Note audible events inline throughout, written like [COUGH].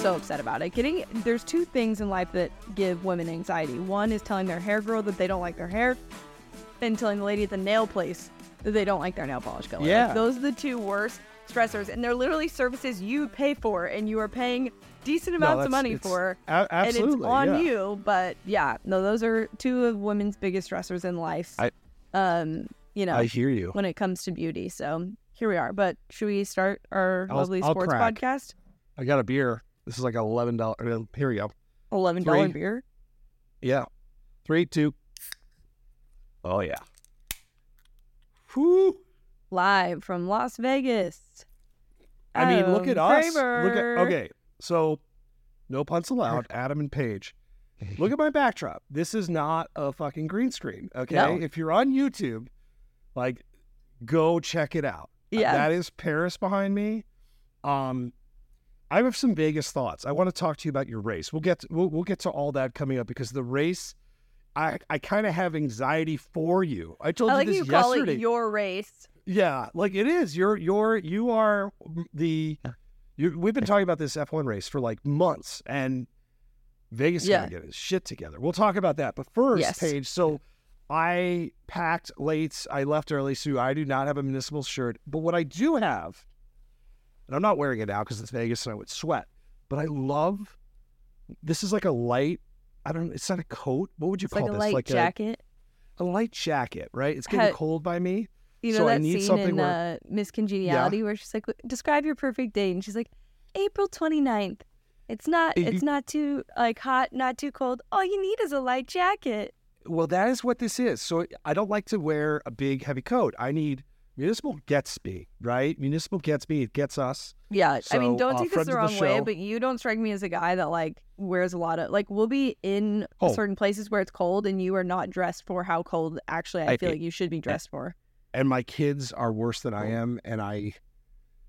so upset about it. Getting there's two things in life that give women anxiety. One is telling their hair girl that they don't like their hair, and telling the lady at the nail place that they don't like their nail polish color. Like, Yeah. those are the two worst stressors, and they're literally services you pay for, and you are paying decent amounts of money for, a- and it's on yeah. you. But yeah, no, those are two of women's biggest stressors in life. I- um, you know, I hear you. when it comes to beauty. So here we are. But should we start our I'll- lovely I'll sports crack. podcast? I got a beer. This is like eleven dollars. Here we go. Eleven dollar beer. Yeah. Three, two. Oh yeah. Whew. live from Las Vegas. I mean, look at Adam us. Look at okay. So, no punts allowed. [LAUGHS] Adam and Paige. Look at my backdrop. This is not a fucking green screen. Okay. No. If you're on YouTube, like, go check it out. Yeah. That is Paris behind me. Um, I have some Vegas thoughts. I want to talk to you about your race. We'll get to, we'll, we'll get to all that coming up because the race, I I kind of have anxiety for you. I told I you this you call yesterday. it your race. Yeah, like it is. You're you're you are the. You, we've been talking about this F1 race for like months, and Vegas Yeah. gonna get his shit together. We'll talk about that. But first, Yes. Paige. So I packed late. I left early, so I do not have a municipal shirt. But what I do have, and I'm not wearing it now because it's Vegas and I would sweat. But I love. This is like a light. I don't. Know, it's not a coat. What would you It's call like a this? light like jacket. A, a light jacket, right? It's getting Ha- cold by me. You know so I that need scene something in where- uh, Miss Congeniality where she's like, "Describe your perfect date," and she's like, "April 29th. It's not. It's not too like hot, not too cold. All you need is a light jacket." Well, that is what this is. So I don't like to wear a big heavy coat. I need municipal gets me, right? Municipal gets me, it gets us. Yeah, I mean, don't uh, take this the of the wrong way, but you don't strike me as a guy that like wears a lot of like. We'll be in Oh. certain places where it's cold, and you are not dressed for how cold. Actually, I, I- feel like you should be dressed for. And my kids are worse than I am, and I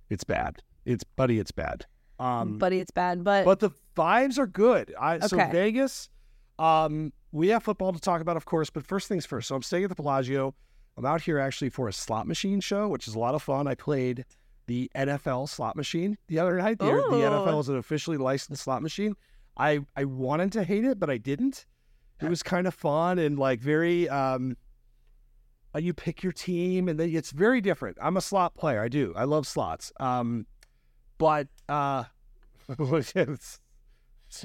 it's bad. It's buddy, it's bad. Um Buddy, it's bad, but, but the vibes are good. I so Vegas, um, we have football to talk about, of course, but first things first. So I'm staying at the Bellagio. I'm out here actually for a slot machine show, which is a lot of fun. I played the NFL slot machine the other night. The, the NFL is an officially licensed slot machine. I I wanted to hate it, but I didn't. It was kind of fun and like very um uh, you pick your team and then it's very different. I'm a slot player. I do. I love slots. Um but uh [LAUGHS] it's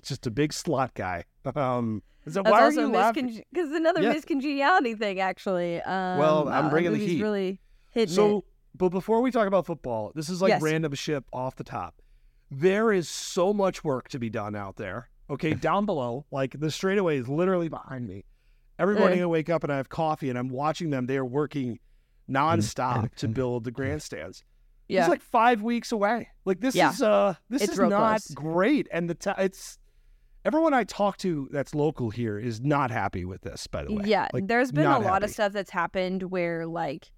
just a big slot guy. Um so that's why are also you laughing? because another Yeah. Miss Congeniality thing actually. Um, Well, I'm uh, bringing the movie's heat. Really hitting So, it. but before we talk about football, this is like Yes. random ship off the top. There is so much work to be done out there. Okay, [LAUGHS] down below, like the straightaway is literally behind me. Every morning I wake up and I have coffee and I'm watching them. They are working nonstop [LAUGHS] to build the grandstands. Yeah, It's like five weeks away. Like this Yeah. is uh this It's is not close. great. And the t- it's everyone I talk to that's local here is not happy with this. By the way, Yeah, Like, there's been a lot of stuff that's happened where like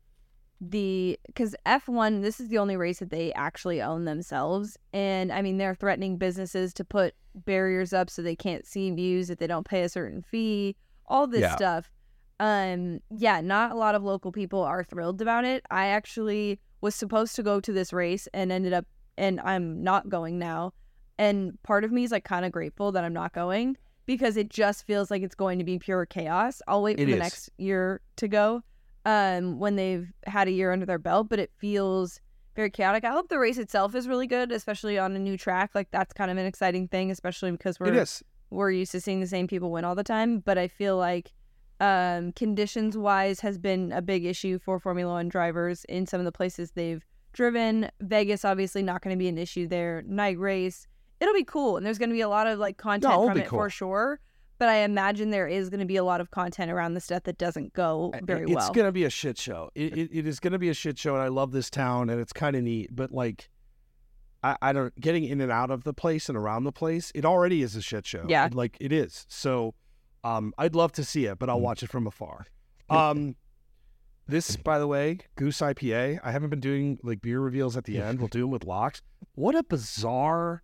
the because F1 this is the only race that they actually own themselves and I mean they're threatening businesses to put barriers up so they can't see views if they don't pay a certain fee all this Yeah. stuff um yeah not a lot of local people are thrilled about it I actually was supposed to go to this race and ended up and I'm not going now and part of me is like kind of grateful that I'm not going because it just feels like it's going to be pure chaos. I'll wait for It the is. next year to go um when they've had a year under their belt, but it feels very chaotic. I hope the race itself is really good, especially on a new track. Like that's kind of an exciting thing, especially because we're we're used to seeing the same people win all the time. But I feel like um conditions wise has been a big issue for Formula One drivers in some of the places they've driven. Vegas obviously not going to be an issue there. Night race, it'll be cool, and there's going to be a lot of like content from it cool. for sure. But I imagine there is going to be a lot of content around the stuff that doesn't go very it's well. It's gonna be a shit show. It, it, it is gonna be a shit show, and I love this town, and it's kind of neat. But like, I, I don't getting in and out of the place and around the place. It already is a shit show. Yeah. Like it is. So, um, I'd love to see it, but Mm. I'll watch it from afar. Um, this, by the way, Goose IPA. I haven't been doing like beer reveals at the end. We'll do them with locks. What a bizarre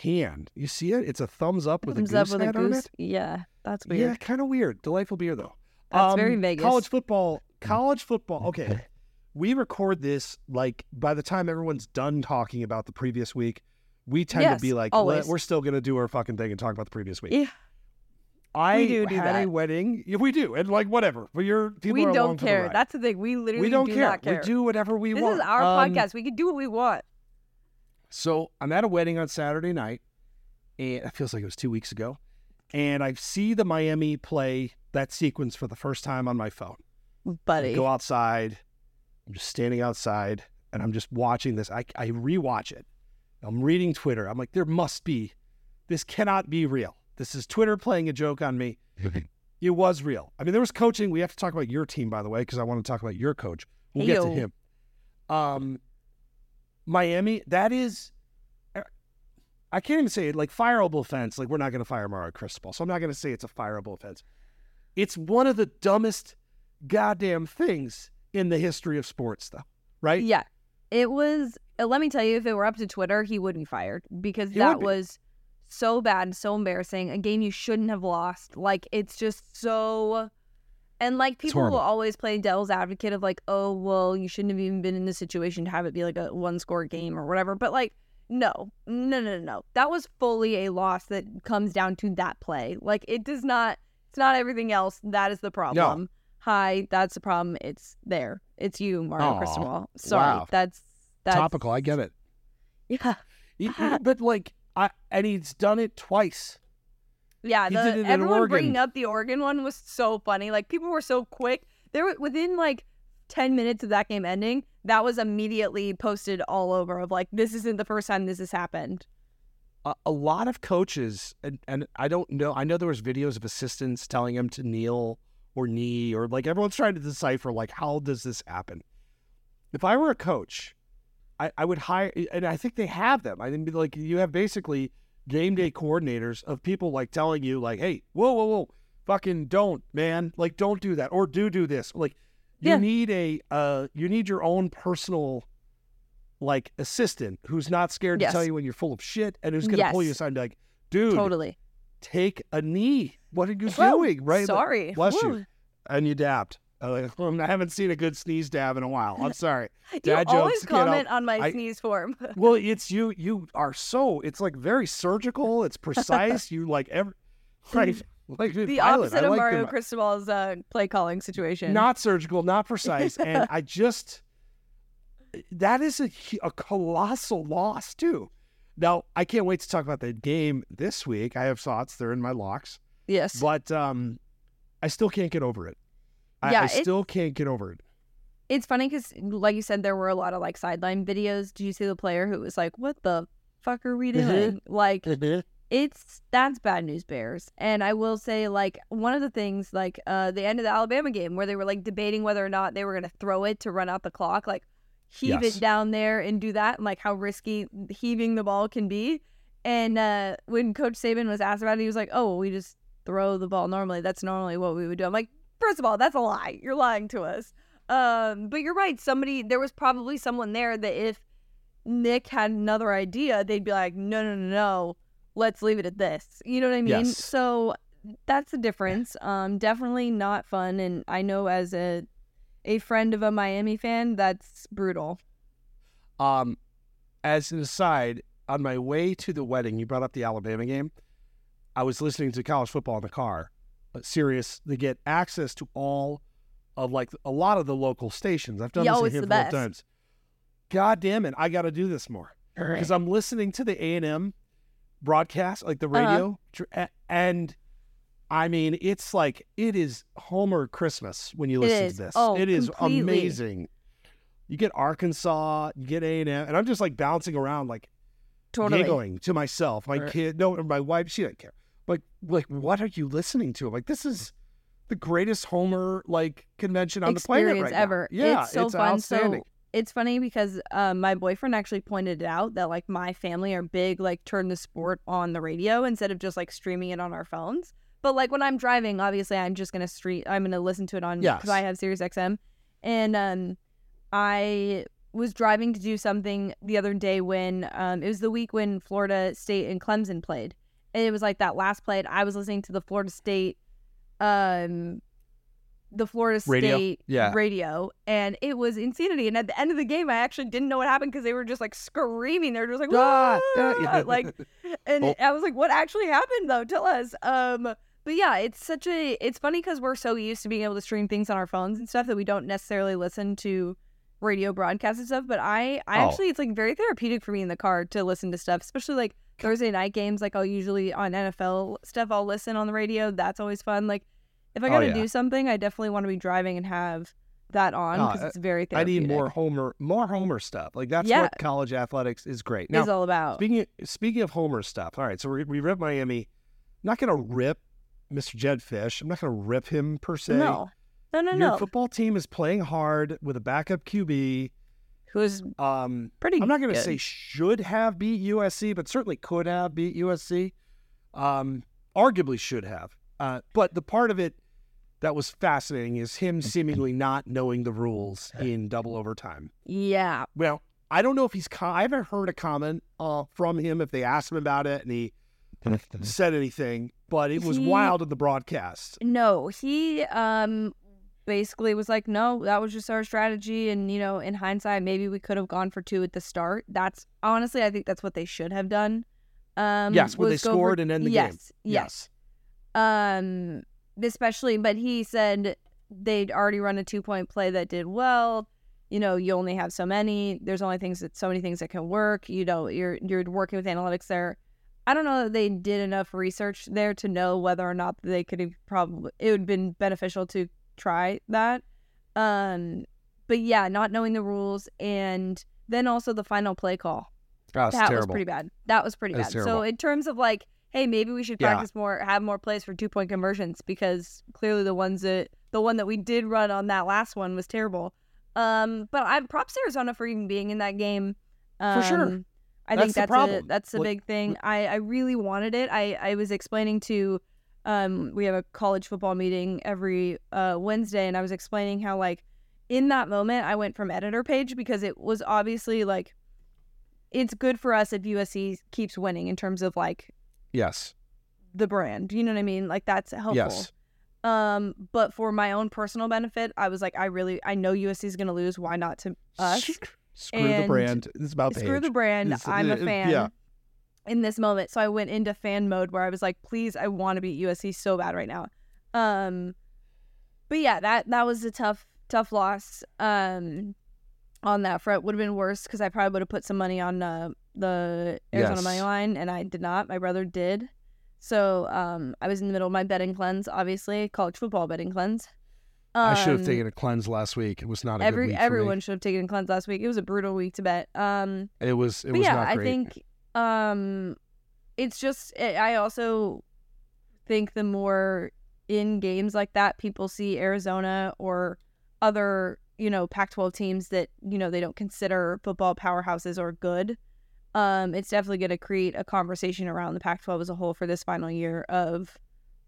can. You see it? It's a thumbs up with Thumbs a up goose with a head on it. Yeah, that's weird. Yeah, kind of weird. Delightful beer though. That's very Vegas. College football. College football. Okay, [LAUGHS] we record this like by the time everyone's done talking about the previous week, We tend Yes, to be like, always. We're still gonna do our fucking thing and talk about the previous week. Yeah. I do do had a that. wedding. Yeah, we do, and like whatever. But you're people we are don't for the care. ride. That's the thing. We literally we don't do care. not care. We do whatever we want. this want. is our Um, podcast. We can do what we want. So I'm at a wedding on Saturday night, and it feels like it was two weeks ago. And I see the Miami play that sequence for the first time on my phone. I Buddy. go outside. I'm just standing outside, and I'm just watching this. I I rewatch it. I'm reading Twitter. I'm like, there must be. This cannot be real. This is Twitter playing a joke on me. [LAUGHS] It was real. I mean, there was coaching. We have to talk about your team, by the way, because I want to talk about your coach. We'll get to him. Um, Miami, that is, uh, I can't even say it like fireable offense. Like we're not going to fire Mario Cristobal, so I'm not going to say it's a fireable offense. It's one of the dumbest goddamn things in the history of sports, though. Right? Yeah. It was, uh, let me tell you, if it were up to Twitter, he would be fired because He that would be. was so bad, so embarrassing. A game you shouldn't have lost. Like, it's just so. And like, people will always play devil's advocate of like, oh, well, you shouldn't have even been in this situation to have it be like a one score game or whatever. But like, no, no, no, no. That was fully a loss that comes down to that play. Like, it does not, it's not everything else. That is the problem. Hi, that's the problem. It's there. It's you, Mario Cristobal. Sorry, wow. that's that's Topical. I get it. [LAUGHS] Yeah, [LAUGHS] but like, I and he's done it twice. yeah. He The, did it everyone bringing up the Oregon one was so funny. Like people were so quick. There were within like ten minutes of that game ending. That was immediately posted all over of like this isn't the first time this has happened. a, a lot of coaches and, and I don't know I know there was videos of assistants telling him to kneel or knee or like everyone's trying to decipher like how does this happen if I were a coach I, I would hire and I think they have them I think like you have basically game day coordinators of people like telling you like hey whoa whoa whoa fucking don't man like don't do that or do do this like you Yeah. need a uh you need your own personal like assistant who's not scared Yes. to tell you when you're full of shit and who's gonna pull you aside and be like, dude, Totally. take a knee. What are you Whoa, doing? Right? Sorry. bless Woo. you. And you dabbed. I'm like, "Hmm, I haven't seen a good sneeze dab in a while. I'm sorry. [LAUGHS] You Dad always jokes, you know, comment on my I- sneeze form. [LAUGHS] well, it's you. You are so. It's like very surgical. It's precise. you like every. Right. [LAUGHS] Like the pilot. opposite I of like Mario them. Cristobal's uh, play calling situation. Not surgical, not precise, and I just that is a a colossal loss too. Now I can't wait to talk about the game this week. I have thoughts; they're in my locks, yes. but um, I still can't get over it. I, Yeah, I still can't get over it. It's funny because, like you said, there were a lot of like sideline videos. Did you see the player who was like, "What the fuck are we Mhm. doing?" Like, it's that's bad news bears. And I will say, like, one of the things, like, uh, the end of the Alabama game where they were like debating whether or not they were gonna throw it to run out the clock, like, heave Yes. it down there and do that, and like how risky heaving the ball can be. And uh, when Coach Saban was asked about it, he was like, "Oh, well, we just throw the ball normally. That's normally what we would do." I'm like, first of all, that's a lie. You're lying to us. Um, but you're right. Somebody there was probably someone there that if Nick had another idea, they'd be like, "No, no, no, no. Let's leave it at this." You know what I mean? Yes. So that's the difference. Um, definitely not fun. And I know as a a friend of a Miami fan, that's brutal. Um, as an aside, on my way to the wedding, you brought up the Alabama game. I was listening to college football in the car. But serious, they get access to all of like a lot of the local stations. I've done Yeah, this a handful of times. God damn it, I got to do this more because I'm listening to the A and M broadcast, like the Uh-huh. radio, and I mean, it's like it is Homer Christmas when you listen to this. Oh, it is completely. amazing. You get Arkansas, you get A and M, and I'm just like bouncing around, like Totally. giggling to myself. My Right. kid, no, my wife, she didn't care. Like, like, what are you listening to? Like, this is the greatest Homer like convention on the planet experience right now. ever. Yeah, it's so it's fun. So it's funny because uh, my boyfriend actually pointed it out that like my family are big like turn the sport on the radio instead of just like streaming it on our phones. But like when I'm driving, obviously I'm just gonna stream. I'm gonna listen to it on because Yes. I have Sirius XM, and um, I was driving to do something the other day when um, it was the week when Florida State and Clemson played, and it was like that last play. And I was listening to the Florida State um the Florida Radio? State Yeah. radio, and it was insanity. And at the end of the game, I actually didn't know what happened because they were just like screaming. They're just like, Ah, yeah. [LAUGHS] like, and Oh. I was like, what actually happened though? Tell us. Um, but yeah, it's such a. It's funny because we're so used to being able to stream things on our phones and stuff that we don't necessarily listen to radio broadcasts and stuff. But I, I Oh. actually, it's like very therapeutic for me in the car to listen to stuff, especially like Thursday night games. Like I'll usually on NFL stuff, I'll listen on the radio. That's always fun. Like if I Oh, gotta yeah. do something, I definitely want to be driving and have that on ah, because I- uh, it's very I need more Homer, more Homer stuff. Like that's Yeah. what college athletics is great. Is all about. speaking speaking of Homer stuff, all right. So we, we rip Miami. I'm not going to rip Mr. Jedd Fisch. I'm not going to rip him per se. No, no, no, Your no. football team is playing hard with a backup QB. Who's Um, pretty? I'm not going to say should have beat USC, but certainly could have beat USC. Um, arguably should have. Uh, but the part of it that was fascinating is him [LAUGHS] seemingly not knowing the rules in double overtime. Yeah, Well, I don't know if he's. Com- I haven't heard a comment uh, from him if they asked him about it and he [LAUGHS] said anything. But it was He- wild in the broadcast. No, he um basically was like, no, that was just our strategy, and you know, in hindsight, maybe we could have gone for two at the start. That's honestly, I think that's what they should have done. Um, yes, when they go for- scored and end the yes, game. Yes, Um, especially, but he said they'd already run a two point play that did well. You know, you only have so many. There's only things that so many things that can work. You know, you're you're working with analytics there. I don't know that they did enough research there to know whether or not they could have probably it would have been beneficial to try that. Um, but yeah, not knowing the rules and then also the final play call That's that was pretty bad. That was pretty bad. So in terms of like, hey, maybe we should Yeah. practice more, have more plays for two point conversions because clearly the ones that the one that we did run on that last one was terrible. Um, but I'm props to Arizona for even being in that game. Um, For sure. I That's think the that's a that's a Like, big thing. I I really wanted it. I I was explaining to um we have a college football meeting every uh Wednesday and I was explaining how like in that moment I went from editor Paige because it was obviously like it's good for us if USC keeps winning in terms of like Yes. the brand. You know what I mean? Like that's helpful. Yes. Um, but for my own personal benefit, I was like, I really, I know USC is going to lose. Why not to us? Screw the And brand. It's about Screw the brand. It's- I'm a it- fan. yeah. In this moment, so I went into fan mode where I was like, please, I want to beat USC so bad right now. Um, but yeah, that that was a tough, tough loss. Um, on that front would have been worse because I probably would have put some money on uh, the Arizona Yes. money line, and I did not. My brother did. So um, I was in the middle of my betting cleanse, obviously college football betting cleanse. I should have Um, taken a cleanse last week. It was not a every good week for everyone should have taken a cleanse last week. It was a brutal week to bet. Um, It was. It but was yeah, not I think um, it's just it, I also think the more in games like that people see Arizona or other you know Pac-12 teams that you know they don't consider football powerhouses or good. Um, it's definitely going to create a conversation around the Pac-12 as a whole for this final year of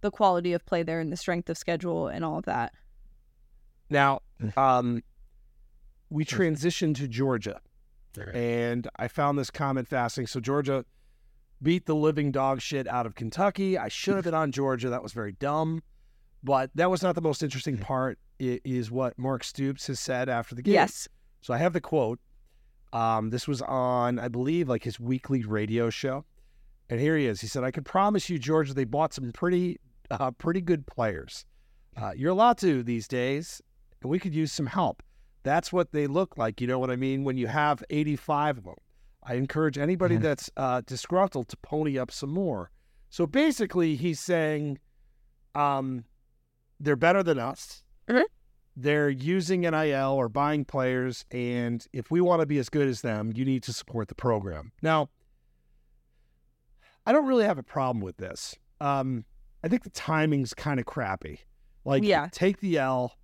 the quality of play there and the strength of schedule and all of that. Now, um, we transitioned to Georgia, and I found this comment fascinating. So Georgia beat the living dog shit out of Kentucky. I should have been on Georgia. That was very dumb, but that was not the most interesting part. i- Is what Mark Stoops has said after the game. Yes. So I have the quote. Um, this was on, I believe, like his weekly radio show, and here he is. He said, "I can promise you, Georgia, they bought some pretty, uh, pretty good players. Uh, you're allowed to these days, and we could use some help. That's what they look like. You know what I mean? When you have 85 of them, I encourage anybody Mhm. that's uh, disgruntled to pony up some more. So basically, he's saying, um, they're better than us. Mhm. They're using NIL or buying players, and if we want to be as good as them, you need to support the program. Now, I don't really have a problem with this. Um, I think the timing's kind of crappy. Like, Yeah. take the L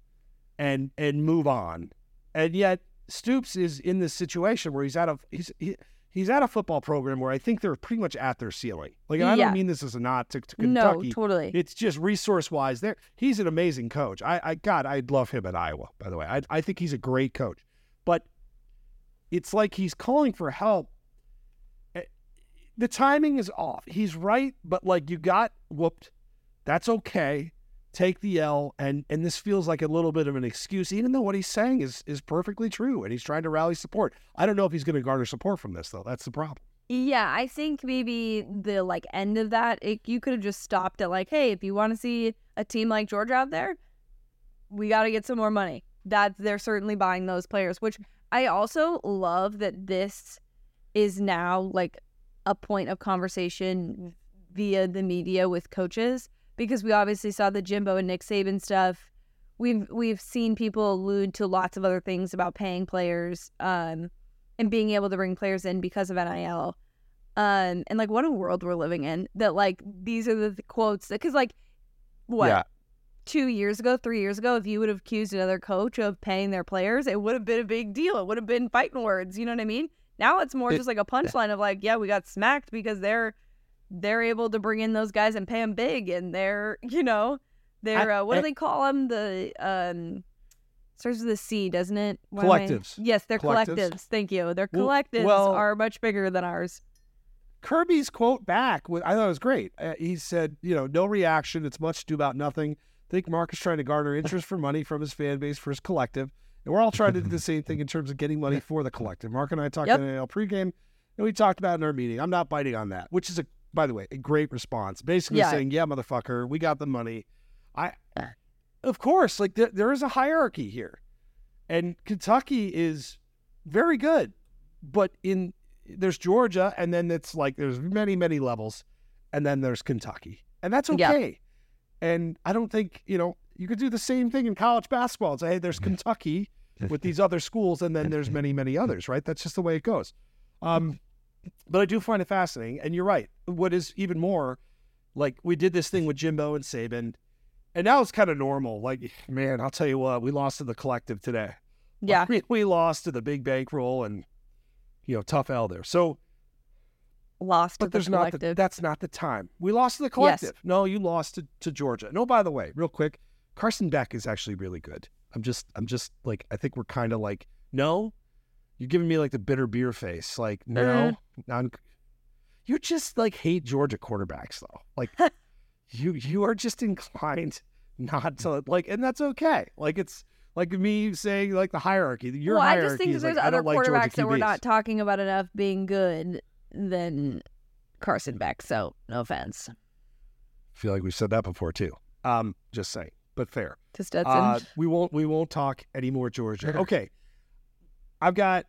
and and move on. And yet, Stoops is in this situation where he's out of he's he, he's at a football program where I think they're pretty much at their ceiling. Like, and I Yeah. don't mean this as a nod to, to No, Kentucky. totally. It's just resource wise. There, he's an amazing coach. I, I, God, I'd love him at Iowa. By the way, I, I think he's a great coach. But it's like he's calling for help. Eh, The timing is off. He's right, but like you got whooped. That's okay. Take the L, and and this feels like a little bit of an excuse, even though what he's saying is is perfectly true, and he's trying to rally support. I don't know if he's going to garner support from this though. That's the problem. Yeah, I think maybe the like end of that, it, you could have just stopped at like, hey, if you want to see a team like Georgia out there, we got to get some more money. That they're certainly buying those players, which I also love that this is now like a point of conversation via the media with coaches because we obviously saw the Jimbo and Nick Saban stuff. We've we've seen people allude to lots of other things about paying players um, and being able to bring players in because of NIL. Um, and like what a world we're living in that like these are the, quotes because like what Yeah. two years ago, three years ago, if you would have accused another coach of paying their players, it would have been a big deal. It would have been fighting words. You know what I mean? Now it's more It- just like a punchline of like, yeah, we got smacked because they're they're able to bring in those guys and pay them big, and they're you know they're uh, what do they call them? The um starts with a C, doesn't it? Why I- Collectives. Yes, they're Collectives. collectives. Thank you. Their Well- collectives well- are much bigger than ours. Kirby's quote back, I thought it was great. Uh, he said, you know, no reaction. It's much ado about nothing. I think Mark is trying to garner interest for money from his fan base for his collective. And we're all trying to do the same thing in terms of getting money for the collective. Mark and I talked Yep. in NL pregame, and we talked about it in our meeting. I'm not biting on that, which is a, by the way, a great response. Basically Yeah. saying, yeah, motherfucker, we got the money. I, of course, like there, there is a hierarchy here, and Kentucky is very good, but in there's Georgia, and then it's like there's many, many levels, and then there's Kentucky, and that's Yeah. okay. And I don't think you know you could do the same thing in college basketball and say, hey, there's [LAUGHS] Kentucky with these other schools, and then there's many, many others, right? That's just the way it goes. Um, but I do find it fascinating, and you're right. What is even more, like we did this thing with Jimbo and Saban, and now it's kind of normal. Like, [LAUGHS] man, I'll tell you what, we lost to the collective today. Yeah. [LAUGHS] we, we lost to the big bankroll, and you know, tough L there. So, Lost to but the there's not the, that's not the time. We lost to the Yes. collective. No, you lost to, to Georgia. No, oh, by the way, real quick, Carson Beck is actually really good. I'm just I'm just like I think we're kind of like no, you're giving me like the bitter beer face. Like no, Mhm. non. You just like hate Georgia quarterbacks though. Like [LAUGHS] you you are just inclined not to like, and that's okay. Like it's like me saying like the hierarchy. Your well, I just think is there's like, other don't like quarterbacks that we're not talking about enough being good than Carson Beck. So no offense feel like we've said that before too. Um, just saying, but fair. to Stetson. Uh, we won't we won't talk anymore, Georgia. [LAUGHS] Okay, I've got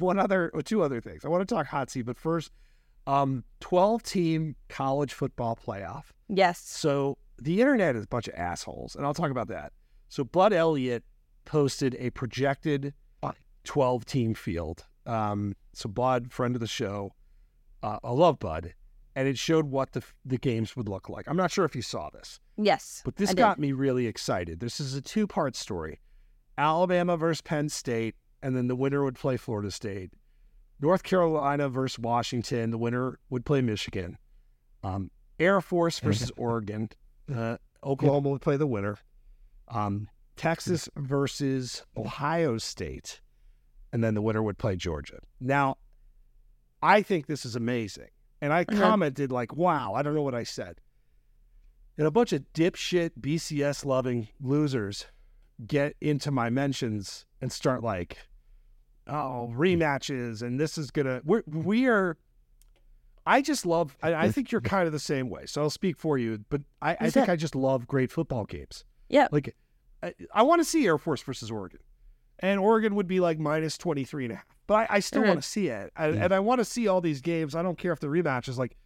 one other or two other things. I want to talk hot seat, but first, um, twelve team college football playoff. yes. So the internet is a bunch of assholes, and I'll talk about that. So Bud Elliott posted a projected twelve team field. Um, so Bud, friend of the show, uh, I love Bud, and it showed what the the games would look like. I'm not sure if you saw this. Yes. But this I did. got me really excited. This is a two part story Alabama versus Penn State, and then the winner would play Florida State. North Carolina versus Washington, the winner would play Michigan. Um, Air Force versus Oregon, uh, Oklahoma would play the winner. Um, Texas versus Ohio State, and then the winner would play Georgia. Now, I think this is amazing. And I commented, like, wow, I don't know what I said. And a bunch of dipshit BCS loving losers get into my mentions and start like, oh, rematches, and this is gonna we're we are I just love I, I think you're kind of the same way. So I'll speak for you, but I, I think I just love great football games. Yeah. Like I, I want to see Air Force versus Oregon. And Oregon would be like minus 23 and a half. But I, I still want to see it. I, And I want to see all these games. I don't care if the rematch is like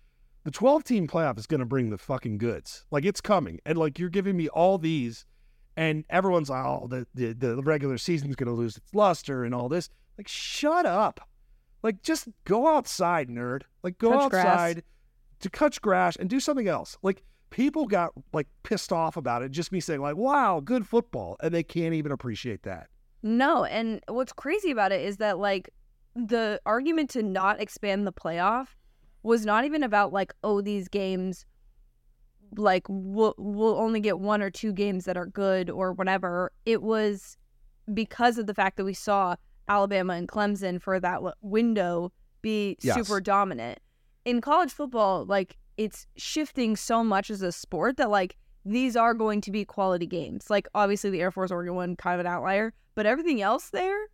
the 12 team playoff is going to bring the fucking goods. Like it's coming. And like you're giving me all these and everyone's like, oh, the, the, the regular season's going to lose its luster and all this. Like, shut up. Like, just go outside, nerd. Like, go Touch grass. outside to touch grass and do something else. Like, people got like pissed off about it. Just me saying, like, wow, good football. And they can't even appreciate that. No, and what's crazy about it is that like the argument to not expand the playoff was not even about like oh these games like we'll, we'll only get one or two games that are good or whatever. It was because of the fact that we saw Alabama and Clemson for that window be Yes. super dominant. In college football, like it's shifting so much as a sport that like these are going to be quality games. Like obviously the Air Force Oregon one kind of an outlier, but everything else there,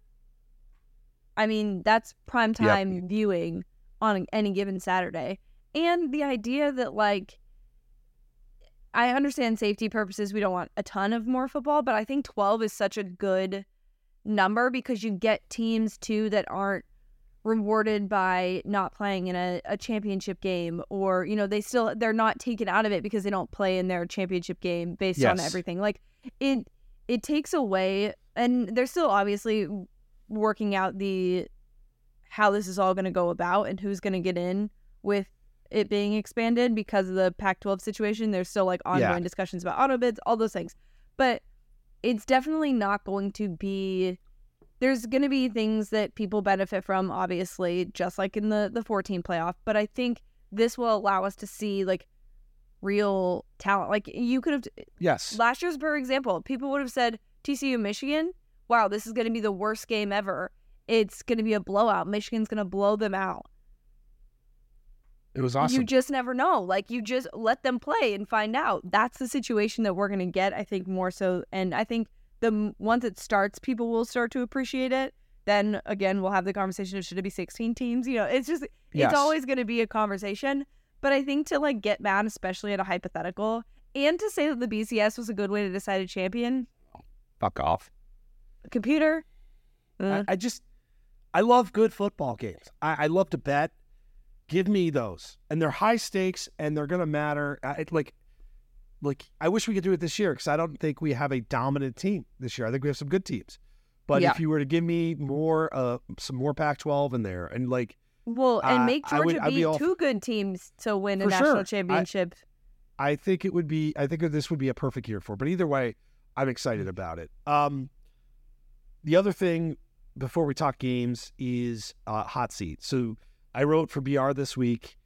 I mean, that's prime time yep. viewing on any given Saturday. And the idea that like I understand safety purposes, we don't want a ton of more football, but I think 12 is such a good number because you get teams too that aren't rewarded by not playing in a, a championship game or you know they still they're not taken out of it because they don't play in their championship game based yes. on everything like it it takes away and they're still obviously working out the how this is all going to go about and who's going to get in with it being expanded because of the Pac-12 situation. There's still like ongoing yeah. discussions about auto bids, all those things. But it's definitely not going to be there's going to be things that people benefit from obviously just like in the the 14 playoff, but I think this will allow us to see like real talent. Like you could have Yes. Last year's for example, people would have said TCU Michigan, wow, this is going to be the worst game ever. It's going to be a blowout. Michigan's going to blow them out. It was awesome. You just never know. Like you just let them play and find out. That's the situation that we're going to get, I think, more so. And I think the once it starts, people will start to appreciate it. Then again, we'll have the conversation of should it be 16 teams? You know, it's just, yes. it's always going to be a conversation. But I think to like get mad, especially at a hypothetical, and to say that the BCS was a good way to decide a champion. Fuck off. Computer. Uh. I, I, just, I love good football games. I, I love to bet. Give me those, and they're high stakes, and they're gonna matter. I, like, like I wish we could do it this year because I don't think we have a dominant team this year. I think we have some good teams, but yeah. if you were to give me more, uh, some more Pac-12 in there, and like, well, and make Georgia would, beat two good teams to win a national sure. championship. I, I, think it would be. I think this would be a perfect year for. But either way, I'm excited mm. about it. Um, the other thing before we talk games is uh, hot seat. So I wrote for BR this week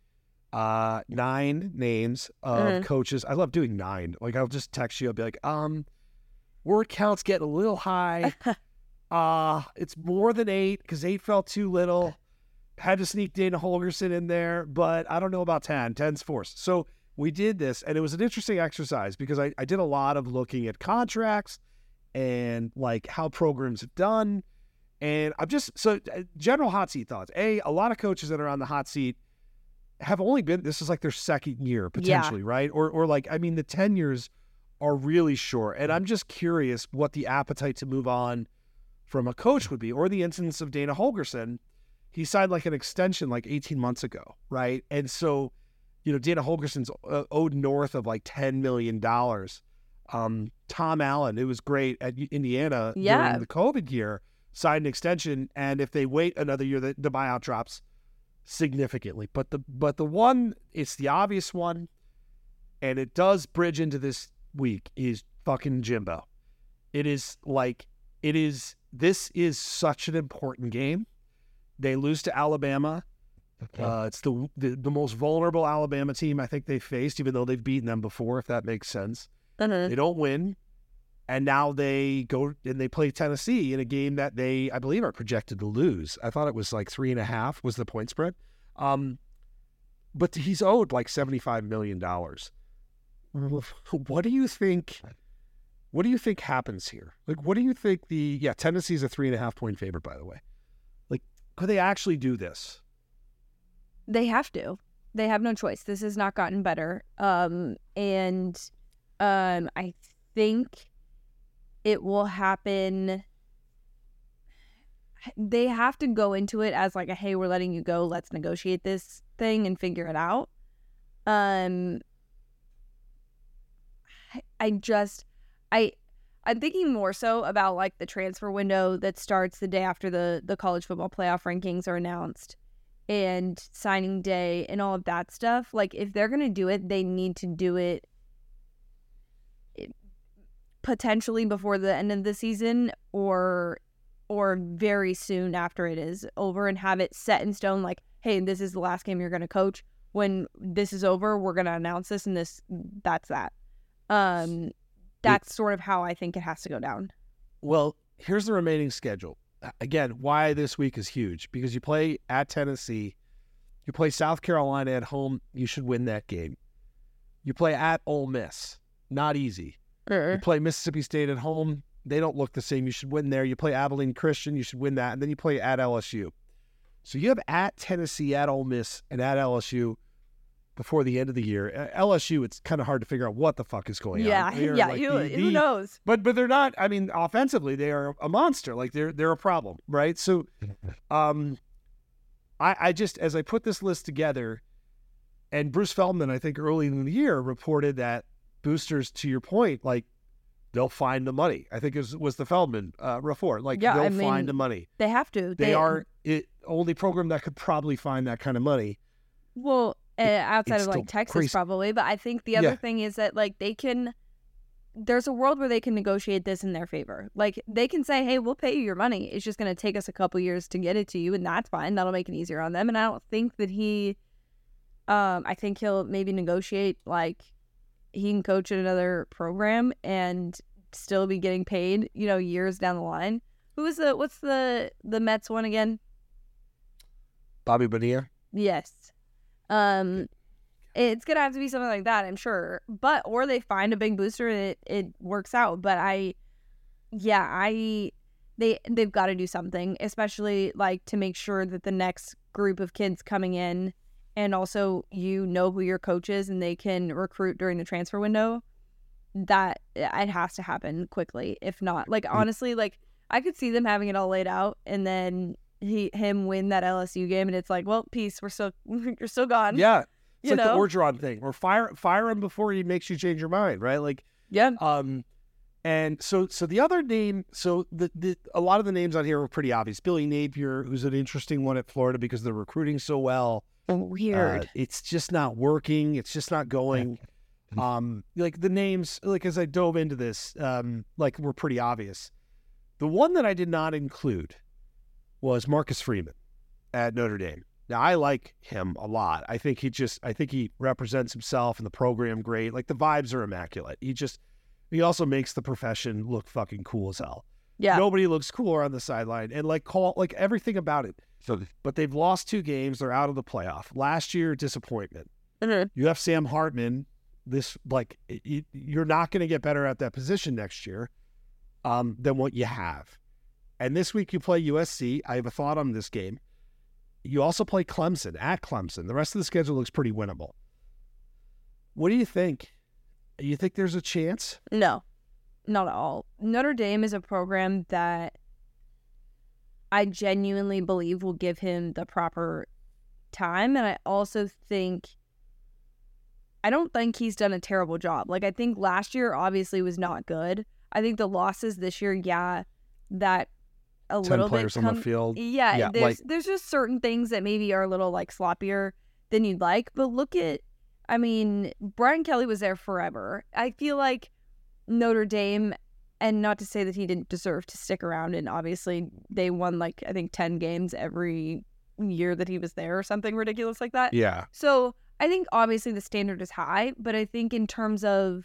uh, nine names of mm-hmm. coaches. I love doing nine. Like I'll just text you. I'll be like, um, word count's getting a little high. [LAUGHS] uh, it's more than eight because eight felt too little. Had to sneak Dana Holgorsen in there, but I don't know about 10. 10's forced. So we did this, and it was an interesting exercise because I, I did a lot of looking at contracts and like how programs have done and I'm just so uh, general hot seat thoughts. A, a lot of coaches that are on the hot seat have only been this is like their second year potentially, yeah. right? Or or like I mean the tenures are really short. And I'm just curious what the appetite to move on from a coach would be. Or the instance of Dana Holgorsen, he signed like an extension like 18 months ago, right? And so, you know, Dana Holgorsen's uh, owed north of like 10 million dollars. Um, Tom Allen, it was great at Indiana yeah. during the COVID year sign an extension, and if they wait another year, the, the buyout drops significantly. But the but the one, it's the obvious one, and it does bridge into this week is fucking Jimbo. It is like it is. This is such an important game. They lose to Alabama. Okay. Uh, it's the, the, the most vulnerable Alabama team I think they faced, even though they've beaten them before. If that makes sense, uh-huh. they don't win and now they go and they play Tennessee in a game that they, I believe, are projected to lose. I thought it was like three and a half was the point spread. Um, but he's owed like seventy-five million dollars. What do you think? What do you think happens here? Like, what do you think the yeah Tennessee's a three and a half point favorite, by the way. Like, could they actually do this? They have to. They have no choice. This has not gotten better. Um, and um, I think it will happen. They have to go into it as like a hey we're letting you go. Let's negotiate this thing and figure it out. Um i just i i'm thinking more so about like the transfer window that starts the day after the the college football playoff rankings are announced and signing day and all of that stuff. Like if they're going to do it they need to do it potentially before the end of the season or or very soon after it is over and have it set in stone like hey this is the last game you're going to coach. When this is over we're going to announce this and this that's that. Um that's sort of how i think it has to go down. Well here's the remaining schedule. Again why this week is huge because you play at tennessee you play south carolina at home you should win that game. You play at Ole Miss not easy. You play Mississippi State at home, they don't look the same. You should win there. You play Abilene Christian, you should win that, and then you play at LSU. So you have at Tennessee, at Ole Miss, and at LSU before the end of the year. Uh, LSU, it's kind of hard to figure out what the fuck is going yeah, on. They are yeah. like who, the- who knows? but but they're not. I mean, offensively, they are a monster. Like they're they're a problem, right? So, [LAUGHS] um, I I just as I put this list together, and Bruce Feldman, I think early in the year reported that boosters, to your point, like they'll find the money. I think it was, was the Feldman uh, report. Like Yeah, they'll I find the money. They have to. They, are it only program that could probably find that kind of money. Well, uh, outside of like Texas, crazy. probably. But I think the other Yeah. thing is that like they can. There's a world where they can negotiate this in their favor. Like they can say, "Hey, we'll pay you your money. It's just going to take us a couple years to get it to you, and that's fine. That'll make it easier on them." And I don't think that he. Um, I think he'll maybe negotiate like he can coach at another program and still be getting paid. You know, years down the line. Who is the what's the the Mets one again? Bobby Bonilla. Yes. Um it's gonna have to be something like that, I'm sure. But or they find a big booster and it, it works out. But I yeah, I they they've got to do something, especially like to make sure that the next group of kids coming in and also you know who your coach is and they can recruit during the transfer window. That it has to happen quickly. If not, like honestly, like I could see them having it all laid out and then he him win that LSU game and it's like, well, peace, we're still [LAUGHS] you're still gone. Yeah, it's You like know? the Orgeron thing. Or fire fire him before he makes you change your mind, right? Like Yeah. Um, and so so the other name, so the, the a lot of the names on here are pretty obvious. Billy Napier, who's an interesting one at Florida because they're recruiting so well. Weird. Uh, it's just not working. It's just not going. Um, like the names, like as I dove into this, um, like were pretty obvious. The one that I did not include was Marcus Freeman at Notre Dame. Now I like him a lot. I think he just, I think he represents himself and the program great. Like the vibes are immaculate. He just, he also makes the profession look fucking cool as hell. yeah. Nobody looks cooler on the sideline, and like call like everything about it. So But they've lost two games. They're out of the playoff. Last year, disappointment. Mhm. You have Sam Hartman. This like y- you're not going to get better at that position next year um, than what you have. And this week you play USC. I have a thought on this game. You also play Clemson at Clemson. The rest of the schedule looks pretty winnable. What do you think? You think there's a chance? No, not at all. Notre Dame is a program that I genuinely believe will give him the proper time. And I also think, I don't think he's done a terrible job. Like, I think last year obviously was not good. I think the losses this year, yeah, that a Ten little players bit on come, the field. Yeah, Yeah, there's like- there's just certain things that maybe are a little like sloppier than you'd like. But look at, I mean, Brian Kelly was there forever. I feel like Notre Dame, and not to say that he didn't deserve to stick around, and obviously they won like I think ten games every year that he was there or something ridiculous like that. Yeah. So I think obviously the standard is high, but I think in terms of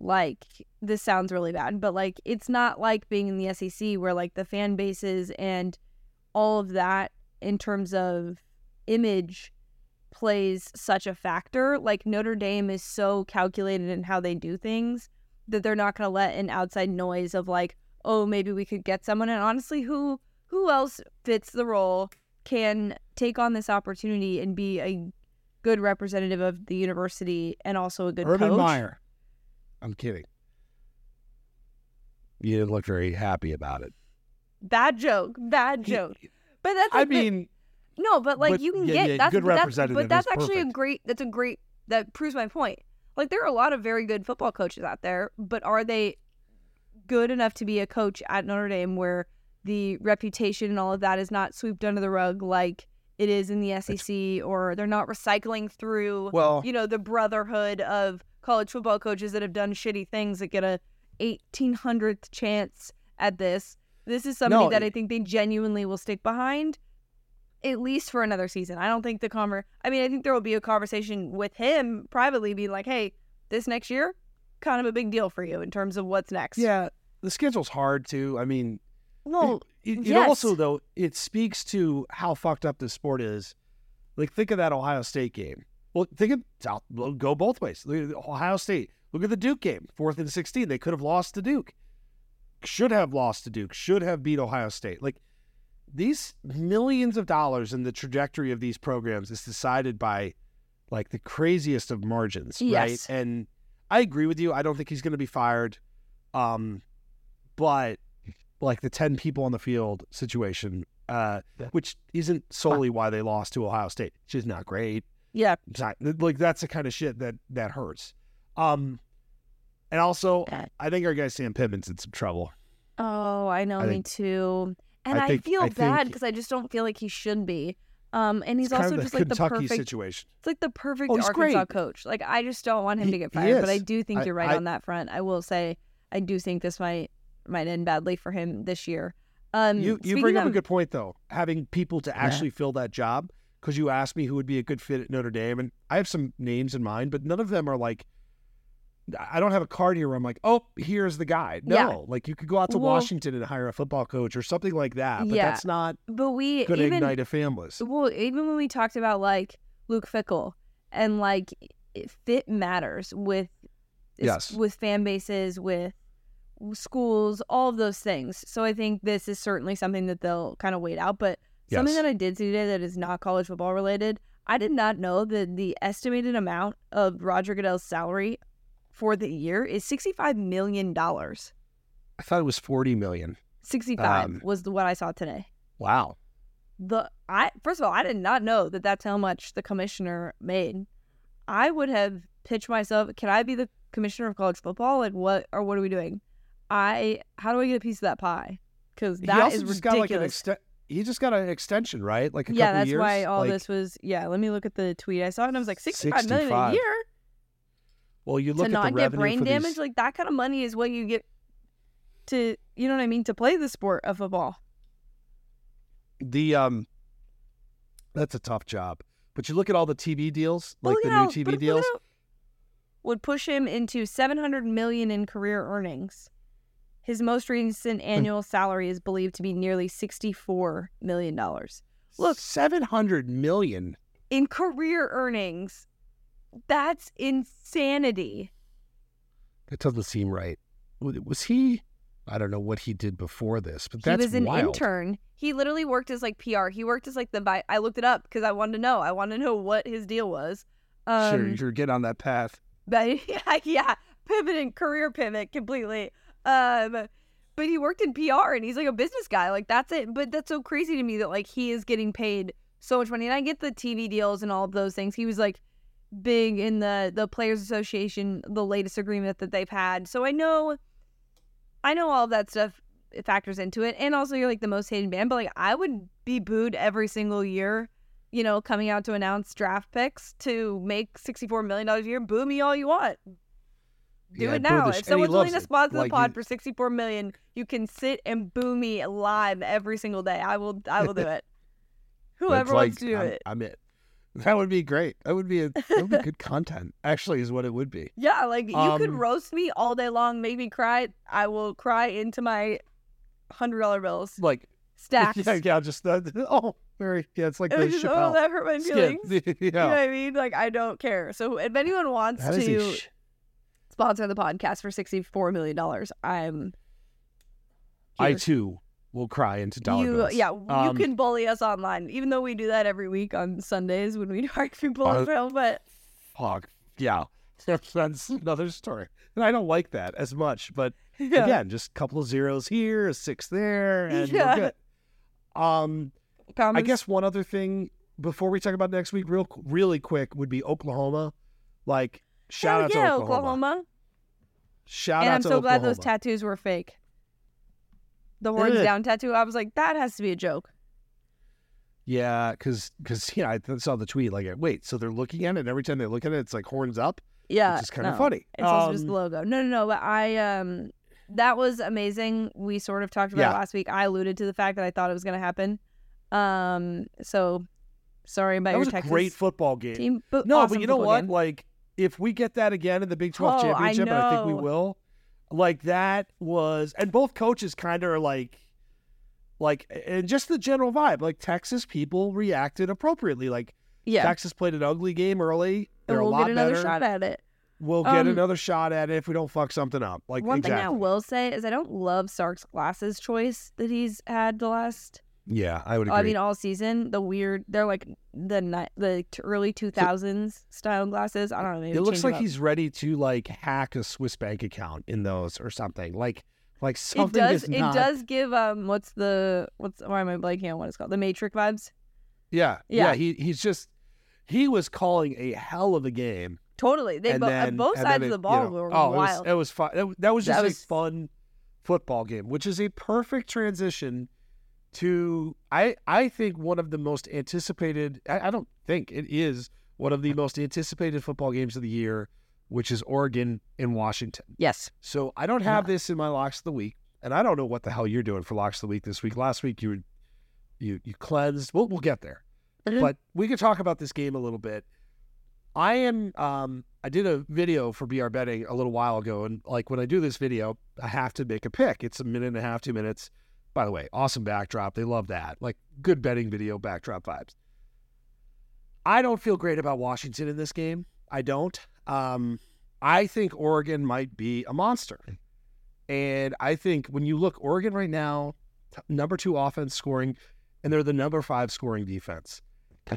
like this sounds really bad, but like it's not like being in the SEC where like the fan bases and all of that in terms of image plays such a factor. Like Notre Dame is so calculated in how they do things that they're not going to let an outside noise of like, oh, maybe we could get someone. And honestly, who who else fits the role can take on this opportunity and be a good representative of the university and also a good Urban coach? Meyer. I'm kidding. You didn't look very happy about it. Bad joke, bad joke. But that's I like the- mean, No, but like But, you can yeah, get yeah, that's good but that's, representative but that's actually a great that's a great that proves my point. Like there are a lot of very good football coaches out there, but are they good enough to be a coach at Notre Dame where the reputation and all of that is not swept under the rug like it is in the SEC or they're not recycling through well, you know the brotherhood of college football coaches that have done shitty things that get a 1800th chance at this. This is somebody No, that I think they genuinely will stick behind at least for another season. I don't think the conver I mean, I think there will be a conversation with him privately being like, "Hey, this next year kind of a big deal for you in terms of what's next." yeah, the schedule's hard too. I mean, Well, it, it yes. also though it speaks to how fucked up this sport is. Like, think of that Ohio State game. Well, think of South. Go both ways. Look at Ohio State Look at the Duke game, fourth and 16. They could have lost to Duke. Should have lost to Duke. Should have beat Ohio State. Like these millions of dollars in the trajectory of these programs is decided by like the craziest of margins, Yes. right? And I agree with you. I don't think he's going to be fired. Um, but like the 10 people on the field situation, uh, Yeah. which isn't solely why they lost to Ohio State. which is not great. Yeah. Not, like that's the kind of shit that that hurts. Um, and also, I think our guy Sam Pittman's in some trouble. Oh, I know, I me think- too. And I I, feel I bad because I just don't feel like he should be. Um, and he's also just like the perfect. situation. It's like the perfect Oh, Arkansas great. coach. Like I just don't want him He- to get fired. But I do think I- you're right I- on that front. I will say I do think this might might end badly for him this year. Um, You you bring up a good point though. Having people to actually fill that job because you asked me who would be a good fit at Notre Dame, and I have some names in mind, but none of them are like. I don't have a card here where I'm like, oh, here's the guy. No, Yeah. like you could go out to Well- Washington and hire a football coach or something like that, but Yeah. that's not But we going to even ignite a families. well even when we talked about like Luke Fickell and like fit matters with Yes. with fan bases with schools all of those things so i think this is certainly something that they'll kind of wait out but something that i did see today that is not college football related i did not know that the estimated amount of roger goodell's salary for the year is 65 million dollars I thought it was forty million. 65 Um, was the, what i saw today Wow. the I first of all, I did not know that that's how much the commissioner made. I would have pitched myself. Can I be the commissioner of college football? Like what or what are we doing? I how do I get a piece of that pie? Because he that is just got like an ridiculous. He just got an extension, right? Like a yeah, couple that's years. why all Like- this was. Yeah, let me look at the tweet I saw, and I was like, sixty-five million 65. a year Well, you look to at the not get brain for damage. these- Like that kind of money is what you get to, you know what I mean, to play the sport of football. the um that's a tough job but you look at all the tv deals like the new tv but look at deals would push him into 700 million in career earnings. His most recent annual salary is believed to be nearly 64 million dollars. Look. 700 million In career earnings, that's insanity. that doesn't seem right was was he i don't know what he did before this but he that's was an wild. intern. He literally worked as like PR. He worked as like the vi- I looked it up because I wanted to know. I wanted to know what his deal was. Um, sure you're getting on that path But [LAUGHS] yeah, yeah, pivoting career pivot completely. Um, but he worked in PR and he's like a business guy. Like that's it. But that's so crazy to me that like he is getting paid so much money. And I get the TV deals and all of those things. He was like big in the the Players Association, the latest agreement that they've had. So I know, I know all of that stuff factors into it. And also you're like the most hated band. But like I would be booed every single year you know, coming out to announce draft picks to make $64 million a year. Boo me all you want. Do Yeah, it now. If someone's willing to sponsor Like, the pod you- for 64 million, you can sit and boo me live every single day. I will I will do [LAUGHS] it. Whoever That's wants to do I'm, it. I'm it that would be great that would be a that would be [LAUGHS] good content actually is what it would be Yeah, like you could Um, roast me all day long, make me cry. I will cry into my $100 bills. like [LAUGHS] Stacks. yeah yeah just uh, [LAUGHS] oh very yeah it's like It the just, oh, that hurt my feelings. yeah You know what I mean? Like I don't care. So if anyone wants to sh- sponsor the podcast for $64 million, I'm I too will cry into dollar you, bills. Yeah, you Um, can bully us online, even though we do that every week on Sundays when we [LAUGHS] target people Uh, film. But Hog. Yeah. [LAUGHS] That's another story. And I don't like that as much, but [LAUGHS] yeah, again, just a couple of zeros here, a six there, and Yeah. we're good. Um, I guess one other thing before we talk about next week, real really quick, would be Oklahoma. Like, shout Hell out yeah, to Oklahoma. Oklahoma. Shout and out I'm so Oklahoma. glad those tattoos were fake. The horns Ugh. down tattoo. I was like, that has to be a joke. yeah, because because yeah, I th- saw the tweet. Like, wait, so they're looking at it, and every time they look at it, it's like horns up, Yeah, which is kind of no. funny. It's also just Um, the logo. No, no, no. But I um, that was amazing. We sort of talked about Yeah. it last week. I alluded to the fact that I thought it was going to happen. Um, so sorry about that your was a Texas great football game. team. But No, awesome but you know what? game. Like, if we get that again in the Big 12 Oh, I championship, and I think we will, like, that was, and both coaches kind of are like, like, and just the general vibe, like, Texas people reacted appropriately. Like, Yeah, Texas played an ugly game early. They're we'll a lot get another better. shot at it. we'll get Um, another shot at it if we don't fuck something up. Like One exactly. thing I will say is I don't love Sark's glasses choice that he's had the last. Yeah, I would agree. I mean, all season. The weird. They're like the ni- the early two thousands style glasses. I don't know. Maybe it looks like he's ready to like hack a Swiss bank account in those or something. Like like It something does. is It not. does give um. What's the what's why am I blanking on what it's called? The Matrix vibes. Yeah, yeah. Yeah. He he's just he was calling a hell of a game. Totally. They bo- then, both sides then of it, the you ball know, were oh, wild. It was, it was fun. That, that was That just was- a fun football game, which is a perfect transition to I I think one of the most anticipated. I, I don't think it is one of the most anticipated football games of the year, which is Oregon and Washington. yes. So I don't have this in my locks of the week, and I don't know what the hell you're doing for locks of the week this week. Last week you were, you you cleansed. We'll we'll get there, Mhm. but we could talk about this game a little bit. I am. Um, I did a video for BR betting a little while ago, and like when I do this video, I have to make a pick. It's a minute and a half, two minutes. By the way, awesome backdrop. They love that. Like good betting video backdrop vibes. I don't feel great about Washington in this game. I don't. Um, I think Oregon might be a monster. And I think when you look, Oregon right now, t- number two offense scoring, and they're the number five scoring defense.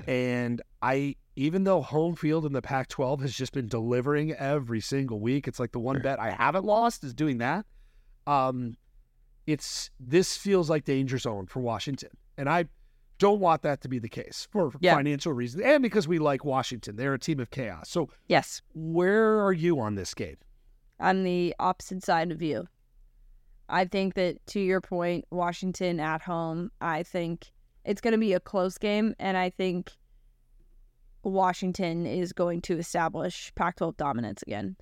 And I, even though home field in the Pac 12 has just been delivering every single week, it's like the one bet I haven't lost is doing that. Um, it's this feels like danger zone for Washington. And I don't want that to be the case for Yeah. financial reasons and because we like Washington. They're a team of chaos. So Yes. where are you on this game? I'm the opposite side of you. I think that to your point, Washington at home, I think it's going to be a close game, and I think Washington is going to establish Pac-12 dominance again.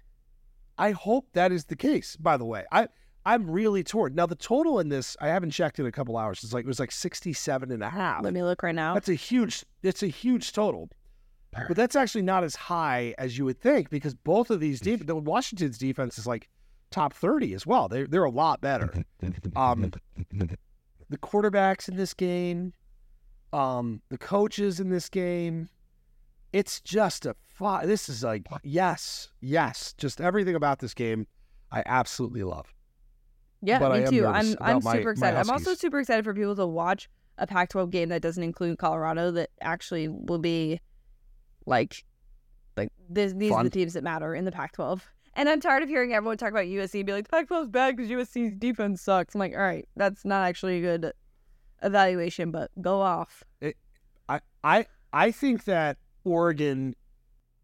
I hope that is the case, by the way. I I'm really torn. Now the total in this, I haven't checked in a couple hours. It's like it was like 67 and a half. Let me look right now. That's a huge it's a huge total. But that's actually not as high as you would think because both of these deep the Washington's defense is like top 30 as well. They they're a lot better. Um the quarterbacks in this game, um, the coaches in this game. It's just a fi- this is like yes, yes, just everything about this game I absolutely love. Yeah, But me too. I'm I'm my- super my excited. I'm also super excited for people to watch a Pac-12 game that doesn't include Colorado. That actually will be like, like this, these are the teams that matter in the Pac-12. And I'm tired of hearing everyone talk about USC and be like, the Pac-12 is bad because USC's defense sucks. I'm like, all right, that's not actually a good evaluation, but go off. I I I think that Oregon,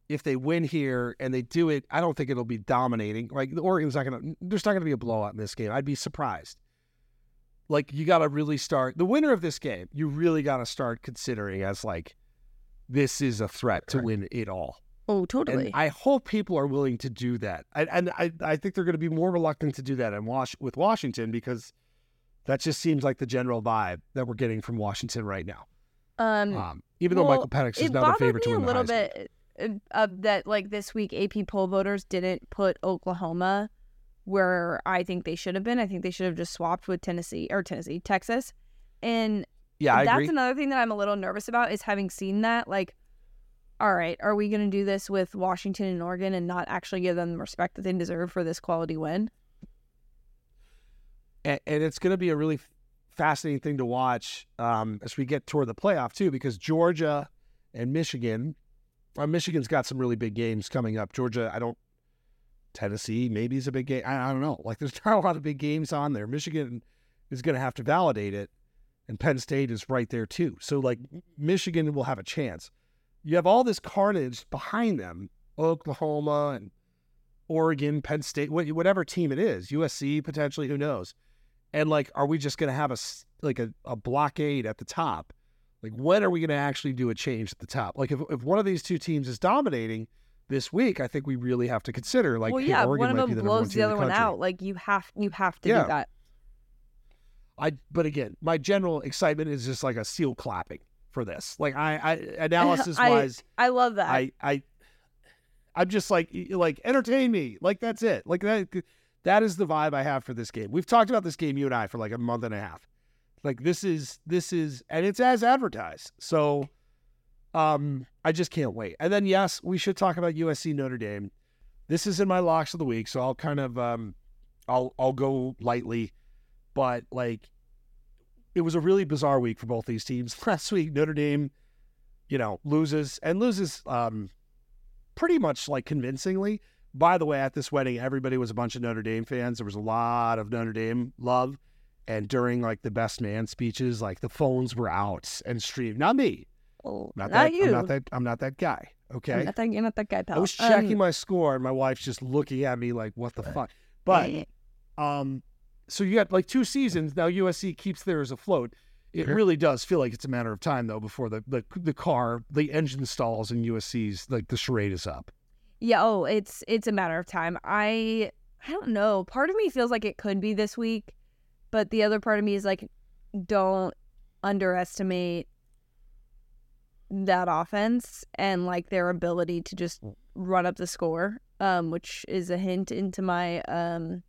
if they win here and they do it, I don't think it'll be dominating. Like the Oregon's not gonna. There's not gonna be a blowout in this game. I'd be surprised. Like you got to really start the winner of this game. You really got to start considering as like, this is a threat to win it all. Oh, totally. And I hope people are willing to do that. I, and I, I think they're going to be more reluctant to do that in Wash, with Washington because that just seems like the general vibe that we're getting from Washington right now. um, Um, even though Michael Penix is it now the favorite to me win a the little Heisman. bit uh, of that like this week AP poll voters didn't put Oklahoma where I think they should have been. I think they should have just swapped with Tennessee or Tennessee, Texas. And Yeah, I that's another thing that I'm a little nervous about is having seen that like all right, are we going to do this with Washington and Oregon and not actually give them the respect that they deserve for this quality win? and, and it's going to be a really fascinating thing to watch um, as we get toward the playoff too, because Georgia and Michigan, uh, Michigan's got some really big games coming up. Georgia, I don't. Tennessee maybe is a big game. I, I don't know. [LAUGHS] Like there's not a lot of big games on there. Michigan is going to have to validate it, and Penn State is right there too. So like Michigan will have a chance. You have all this carnage behind them, Oklahoma and Oregon, Penn State, wh- whatever team it is, USC potentially, who knows? And like, are we just going to have a like a, a blockade at the top? Like, when are we going to actually do a change at the top? Like, if, if one of these two teams is dominating this week, I think we really have to consider like, well, hey, yeah, Oregon one of might be them the blows the other one out. Like you have you have to Yeah. do that. I, but again, my general excitement is just like a seal clapping for this. Like, I, I analysis [LAUGHS] wise, I love that. I, I, I'm just like, like entertain me. Like that's it. Like that. That is the vibe I have for this game. We've talked about this game, you and I, for like a month and a half. Like this is this is, and it's as advertised. So, um, I just can't wait. And then yes, we should talk about USC Notre Dame. this is in my locks of the week, so I'll kind of um, I'll I'll go lightly, but like it was a really bizarre week for both these teams. [LAUGHS] Last week, Notre Dame, you know, loses and loses um, pretty much like convincingly. By the way, at this wedding, everybody was a bunch of Notre Dame fans. There was a lot of Notre Dame love. And during like the best man speeches, like the phones were out and streamed. Not me. Oh, Not, not, that. you. I'm not that. I'm not that guy. Okay. I'm not that, you're not that guy, pal. I was checking Um, my score, and my wife's just looking at me like, "What the fuck?" But um, so you got like two seasons now. USC keeps theirs afloat. It Sure. really does feel like it's a matter of time though before the the, the car, the engine stalls, and USC's like the charade is up. Yeah, oh, it's it's a matter of time. I I don't know. Part of me feels like it could be this week, but the other part of me is like don't underestimate that offense and like their ability to just run up the score, um which is a hint into my um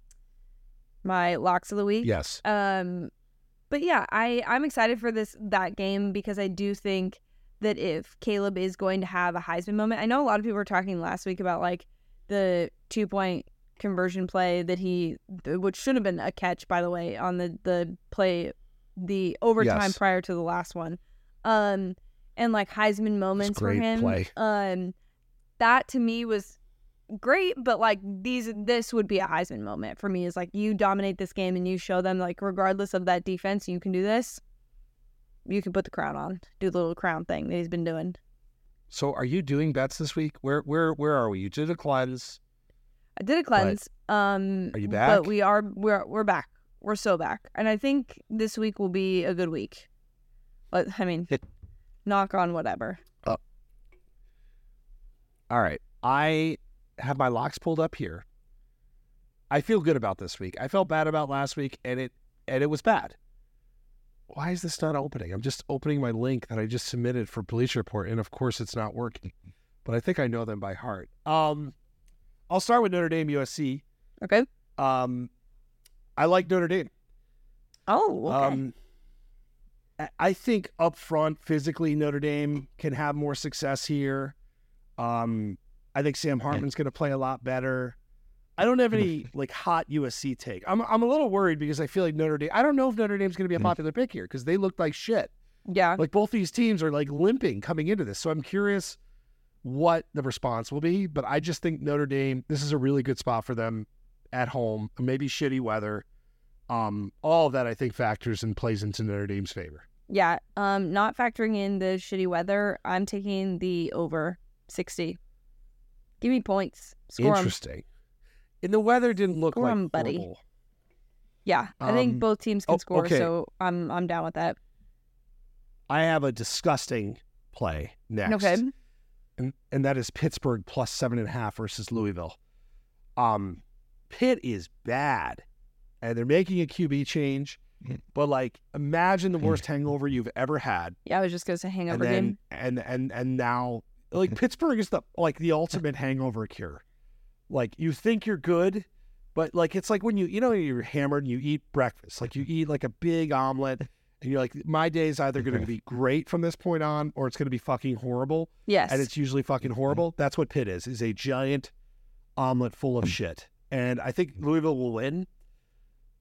my locks of the week. Yes. Um, but yeah, I I'm excited for this that game because I do think that if Caleb is going to have a Heisman moment, I know a lot of people were talking last week about like the two point conversion play that he, which should have been a catch by the way, on the the play, the overtime Yes. prior to the last one, um, and like Heisman moments for him. play. Um, that to me was great, but like these, this would be a Heisman moment for me. Is like you dominate this game and you show them like regardless of that defense, you can do this. You can put the crown on, do the little crown thing that he's been doing. So are you doing bets this week? Where where where are we? You did a cleanse. I did a cleanse. um, Are you back? But we are we're we're back. We're so back, and I think this week will be a good week. But I mean, knock on whatever. All right. I have my locks pulled up here. I feel good about this week. I felt bad about last week and it and it was bad. Why is this not opening? I'm just opening my link that I just submitted for Police Report and of course it's not working. But I think I know them by heart. Um I'll start with Notre Dame USC. Okay. Um I like Notre Dame. Oh, okay. Um, I- think up front, physically, Notre Dame can have more success here. Um, I think Sam Hartman's going to play a lot better. I don't have any [LAUGHS] like hot USC take. I'm I'm a little worried because I feel like Notre Dame. I don't know if Notre Dame's going to be a popular pick here because they look like shit. yeah. Like both these teams are like limping coming into this. So I'm curious what the response will be. But I just think Notre Dame. This is a really good spot for them at home. Maybe shitty weather. Um, all of that I think factors and plays into Notre Dame's favor. Yeah, um, not factoring in the shitty weather, I'm taking the over sixty. Give me points. Score 'em. Interesting. And the weather didn't look Score like 'em, buddy. horrible. Yeah, I think Um, both teams can oh, score, okay. so I'm I'm down with that. I have a disgusting play next. Okay. And and that is Pittsburgh plus seven and a half versus Louisville. Um Pitt is bad. And they're making a QB change. Mhm. But like imagine the Mhm. worst hangover you've ever had. Yeah, I was just gonna say And hangover then game. and and and now like Pittsburgh is the like the ultimate hangover cure. Like you think you're good, but like it's like when you you know you're hammered and you eat breakfast. Like you eat like a big omelet and you're like my day is either going [LAUGHS] to be great from this point on or it's going to be fucking horrible Yes. and it's usually fucking horrible. That's what Pitt is. Is a giant omelet full of shit. And I think Louisville will win,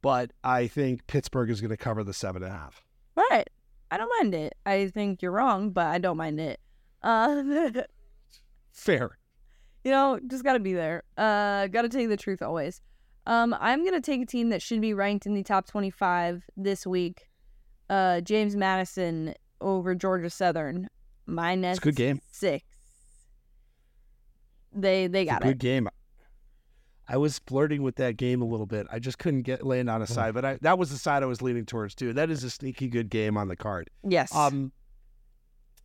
but I think Pittsburgh is going to cover the seven and a half. right. I don't mind it. I think you're wrong, but I don't mind it. Uh, [LAUGHS] Fair. you know, just gotta be there. Uh, gotta tell you the truth always. Um, I'm gonna take a team that should be ranked in the top 25 this week. Uh, James Madison over Georgia Southern minus It's a good game. six. They they It's a got good it. game. I was flirting with that game a little bit. I just couldn't get land on a side, but I, that was the side I was leaning towards too. That is a sneaky good game on the card. Yes. Um,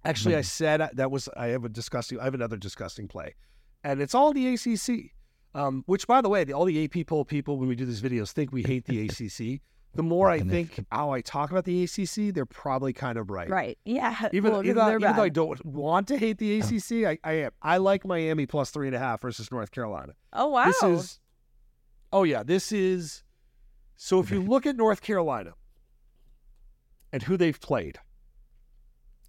actually, I said that was I have a disgusting. I have another disgusting play, and it's all the ACC. Um, which, by the way, the, all the AP poll people when we do these videos think we hate the [LAUGHS] ACC. The more I And they- think how I talk about the ACC, they're probably kind of right. right. Yeah. [LAUGHS] Even, well, 'cause even, though, even though I don't want to hate the ACC, I, I am. I like Miami plus three and a half versus North Carolina. Oh wow. This is, oh yeah, this is. So if you look at North Carolina and who they've played,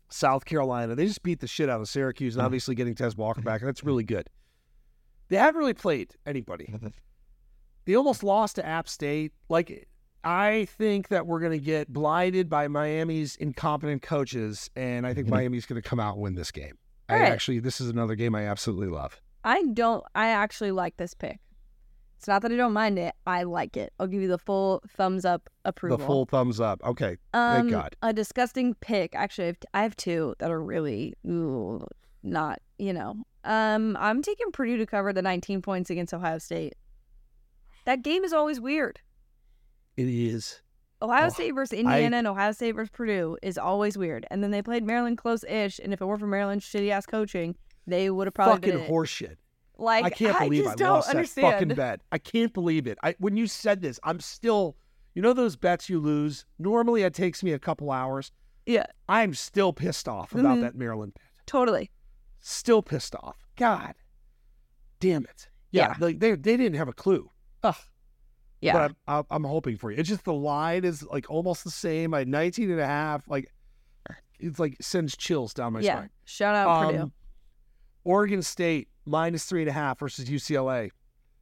South Carolina, they just beat the shit out of Syracuse, and Mhm. obviously getting Tez Walker back, and that's really good. They haven't really played anybody. They almost lost to App State. Like, I think that we're going to get blinded by Miami's incompetent coaches, and I think Miami's going to come out and win this game. I All right. actually, this is another game I absolutely love. I don't. I actually like this pick. It's not that I don't mind it. I like it. I'll give you the full thumbs up approval. The full thumbs up. Okay. um, God. A disgusting pick. Actually, I have, I have two that are really ooh, not. You know. Um, I'm taking Purdue to cover the 19 points against Ohio State. That game is always weird. It is. Ohio Oh, State versus Indiana and Ohio State versus Purdue is always weird. And then they played Maryland close-ish, and if it weren't for Maryland's shitty ass coaching, they would have probably Fucking horseshit. Like I can't believe I don't lost understand. that fucking bet. I can't believe it. I when you said this, I'm still. You know those bets you lose. Normally it takes me a couple hours. Yeah, I'm still pissed off about Mhm. that Maryland bet. totally. Still pissed off. God, damn it. Yeah, Yeah. Like they they didn't have a clue. Ugh. Yeah. But I'm, I'm hoping for you. It's just the line is like almost the same. I 19 and a half. Like it's like sends chills down my yeah. spine. Shout out Purdue. Um, Oregon State minus three and a half versus UCLA.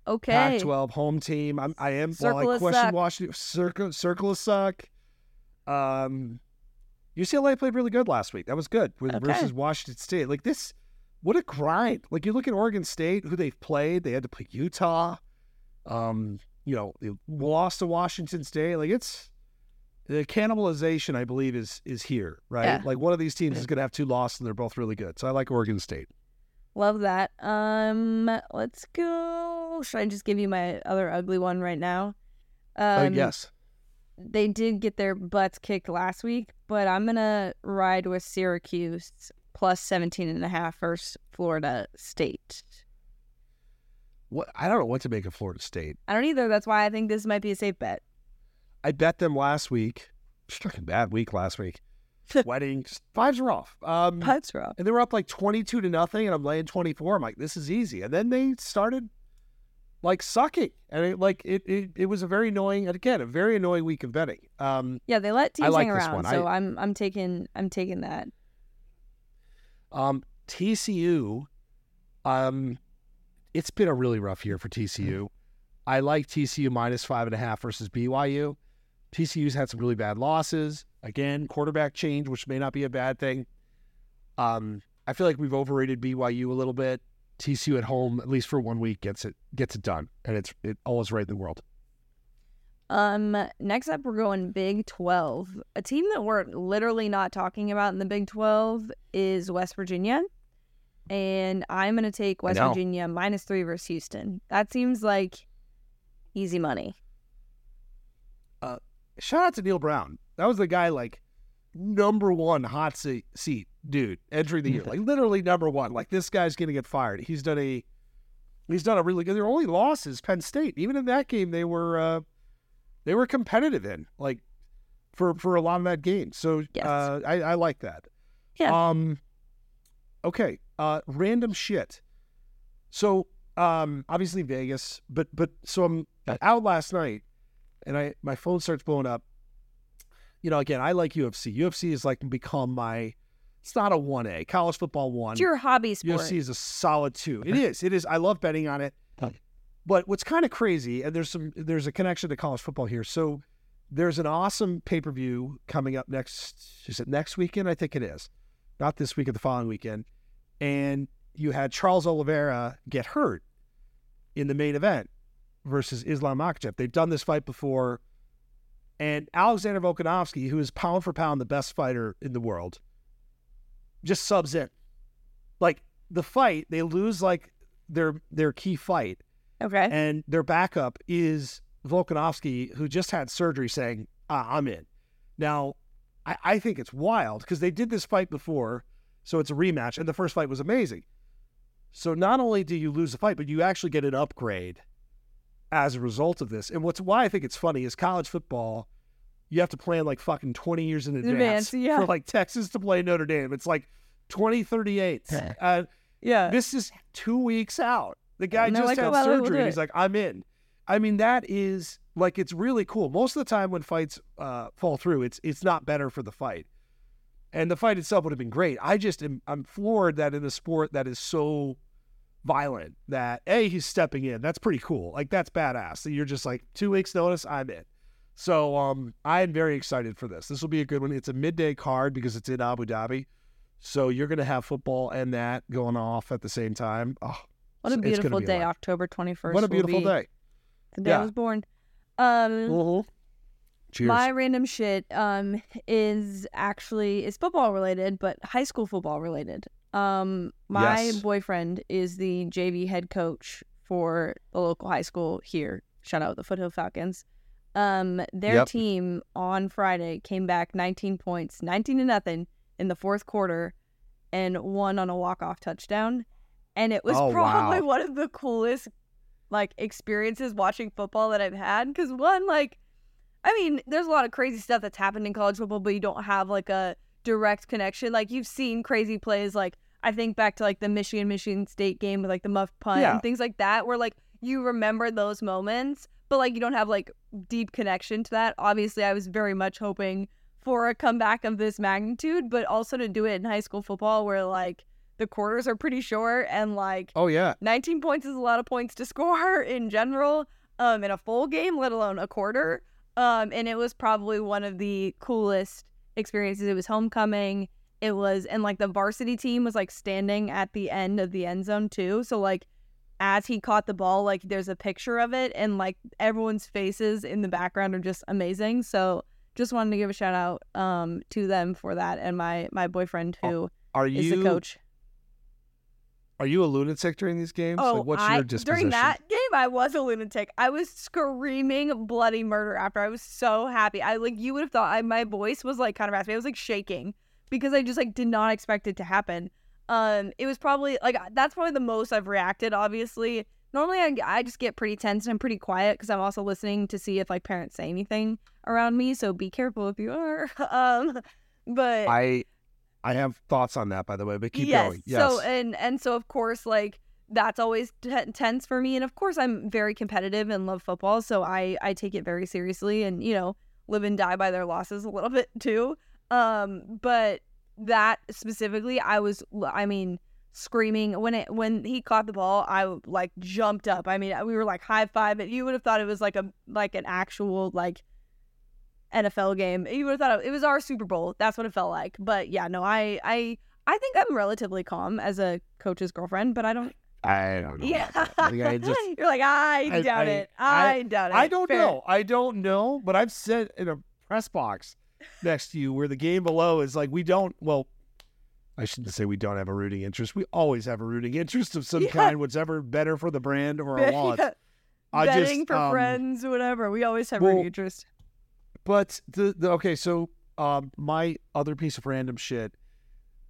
Okay. Pac-12 home team. I'm, I am. Circle I question suck. Washington, circle, circle of suck. Um, UCLA played really good last week. That was good with, Okay. versus Washington State. Like this, what a grind! Like you look at Oregon State, who they've played. They had to play Utah. Um, you know, lost to Washington State. Like it's the cannibalization. I believe is is here, right? Yeah. Like one of these teams is going to have two losses, and they're both really good. So I like Oregon State. Love that. Um, let's go. Should I just give you my other ugly one right now? Uh, Um, yes. They did get their butts kicked last week, but I'm gonna ride with Syracuse plus 17 and a half versus Florida State. What I don't know what to make of Florida State. I don't either. That's why I think this might be a safe bet. I bet them last week. Fucking bad week last week. [LAUGHS] Weddings, fives are off. Um, Butts wrong. and they were up like twenty-two to nothing, and I'm laying twenty-four. I'm like, this is easy. And then they started like sucking, and it like it it, it was a very annoying. And again, a very annoying week of betting. Um, Yeah, they let I teams like hang around, so I'm I'm taking I'm taking that. um, TCU, um, it's been a really rough year for TCU. I like TCU minus five and a half versus BYU. TCU's had some really bad losses. Again, quarterback change, which may not be a bad thing. Um, I feel like we've overrated BYU a little bit. TCU at home, at least for one week, gets it gets it done, and it's it all is right in the world. Um, next up we're going Big 12. A team that we're literally not talking about in the Big 12 is West Virginia. And I'm going to take West. Virginia minus 3 versus Houston. That seems like easy money. Shout out to Neal Brown. That was the guy like number one hot seat, seat dude entering the year, [LAUGHS] like literally number one. Like this guy's gonna get fired. He's done a he's done a really good. Their only loss is Penn State. Even in that game, they were uh, they were competitive in like for for a lot of that game. So Yes. uh, I, I like that. Yeah. Um. Okay. Uh. Random shit. So um. Obviously Vegas, but but so I'm out last night, and I my phone starts blowing up. You know, again, I like UFC. UFC is like become my. It's not a one A college football one. It's your hobby sport. UFC is a solid two. It is. It is. I love betting on it. But what's kind of crazy, and there's some there's a connection to college football here. So there's an awesome pay per view coming up next. Is it next weekend? I think it is. Not this weekend, the following weekend. And you had Charles Oliveira get hurt in the main event versus Islam Makhachev. They've done this fight before. And Alexander Volkanovski, who is pound for pound the best fighter in the world, just subs in. Like the fight, they lose like their their key fight, okay. and their backup is Volkanovski, who just had surgery, saying, ah, "I'm in." Now, I, I think it's wild because they did this fight before, so it's a rematch, and the first fight was amazing. So not only do you lose the fight, but you actually get an upgrade as a result of this. And what's why I think it's funny is college football. You have to plan like fucking 20 years in advance, advance, yeah. for like Texas to play Notre Dame. It's like 2038. uh, yeah. this is two weeks out. The guy just like, had "Oh, well, we'll surgery and he's like, I'm in. I mean, that is like it's really cool. Most of the time when fights uh, fall through, it's it's not better for the fight. And the fight itself would have been great. I just am I'm floored that in a sport that is so violent that a he's stepping in. That's pretty cool. Like that's badass. So you're just like two weeks notice, I'm in. So um, I'm very excited for this. This will be a good one. It's a midday card because it's in Abu Dhabi. So you're going to have football and that going off at the same time. Oh, What a beautiful day. October 21st. What a beautiful be day. The day I Yeah. was born. Um, Mhm. Cheers. My random shit um is actually is football related, but high school football related. Um my Yes. boyfriend is the JV head coach for the local high school here. Shout out the Foothill Falcons. Um their Yep. team on Friday came back 19 points, 19 to nothing in the fourth quarter and won on a walk-off touchdown. And it was Oh, probably wow. [LAUGHS] one of the coolest like experiences watching football that I've had cuz one like I mean, there's a lot of crazy stuff that's happened in college football, but you don't have like a direct connection. Like you've seen crazy plays, like I think back to like the Michigan Michigan State game with like the muff punt Yeah. and things like that, where like you remember those moments, but like you don't have like deep connection to that. Obviously, I was very much hoping for a comeback of this magnitude, but also to do it in high school football where like the quarters are pretty short and like oh yeah. 19 points is a lot of points to [LAUGHS] score in general um in a full game let alone a quarter. Um and it was probably one of the coolest experiences. It was homecoming. It was and like the varsity team was like standing at the end of the end zone too. So like as he caught the ball like there's a picture of it and like everyone's faces in the background are just amazing. So just wanted to give a shout out um to them for that and my my boyfriend who Are is you the coach Are you a lunatic during these games? Oh, like, what's I, your disposition? during that game, I was a lunatic. I was screaming bloody murder after. I was so happy. I like you would have thought I, my voice was like kind of raspy. I was like shaking because I just like did not expect it to happen. Um, it was probably like that's probably the most I've reacted. Obviously, normally I, I just get pretty tense and I'm pretty quiet because I'm also listening to see if like parents say anything around me. So be careful if you are. [LAUGHS] um, but I I have thoughts on that, by the way, but keep yes. going. Yes. So and and so of course like that's always t- tense for me and of course I'm very competitive and love football so I I take it very seriously and you know live and die by their losses a little [LAUGHS] bit too. Um but that specifically I was I mean screaming when it when he caught the ball I like jumped up. I mean we were like high five and you would have thought it was like a like an actual like NFL game. You would have thought it, was our Super Bowl. That's what it felt like. But yeah, no, I I I think I'm relatively calm as a coach's girlfriend, but I don't. I don't know. Yeah. Like, I just [LAUGHS] you're like I, I- doubt I- it. I, doubt it. I don't Fair. know. I don't know, but I've said in a press box next to you where the game below is like we don't well I shouldn't say we don't have a rooting interest. We always have a rooting interest of some [LAUGHS] Yeah. kind, whatever better for the brand or our wallets. [LAUGHS] Yeah. I Betting just, for um, friends, whatever. We always have well, rooting interest. But the, the okay, so um, my other piece of random shit,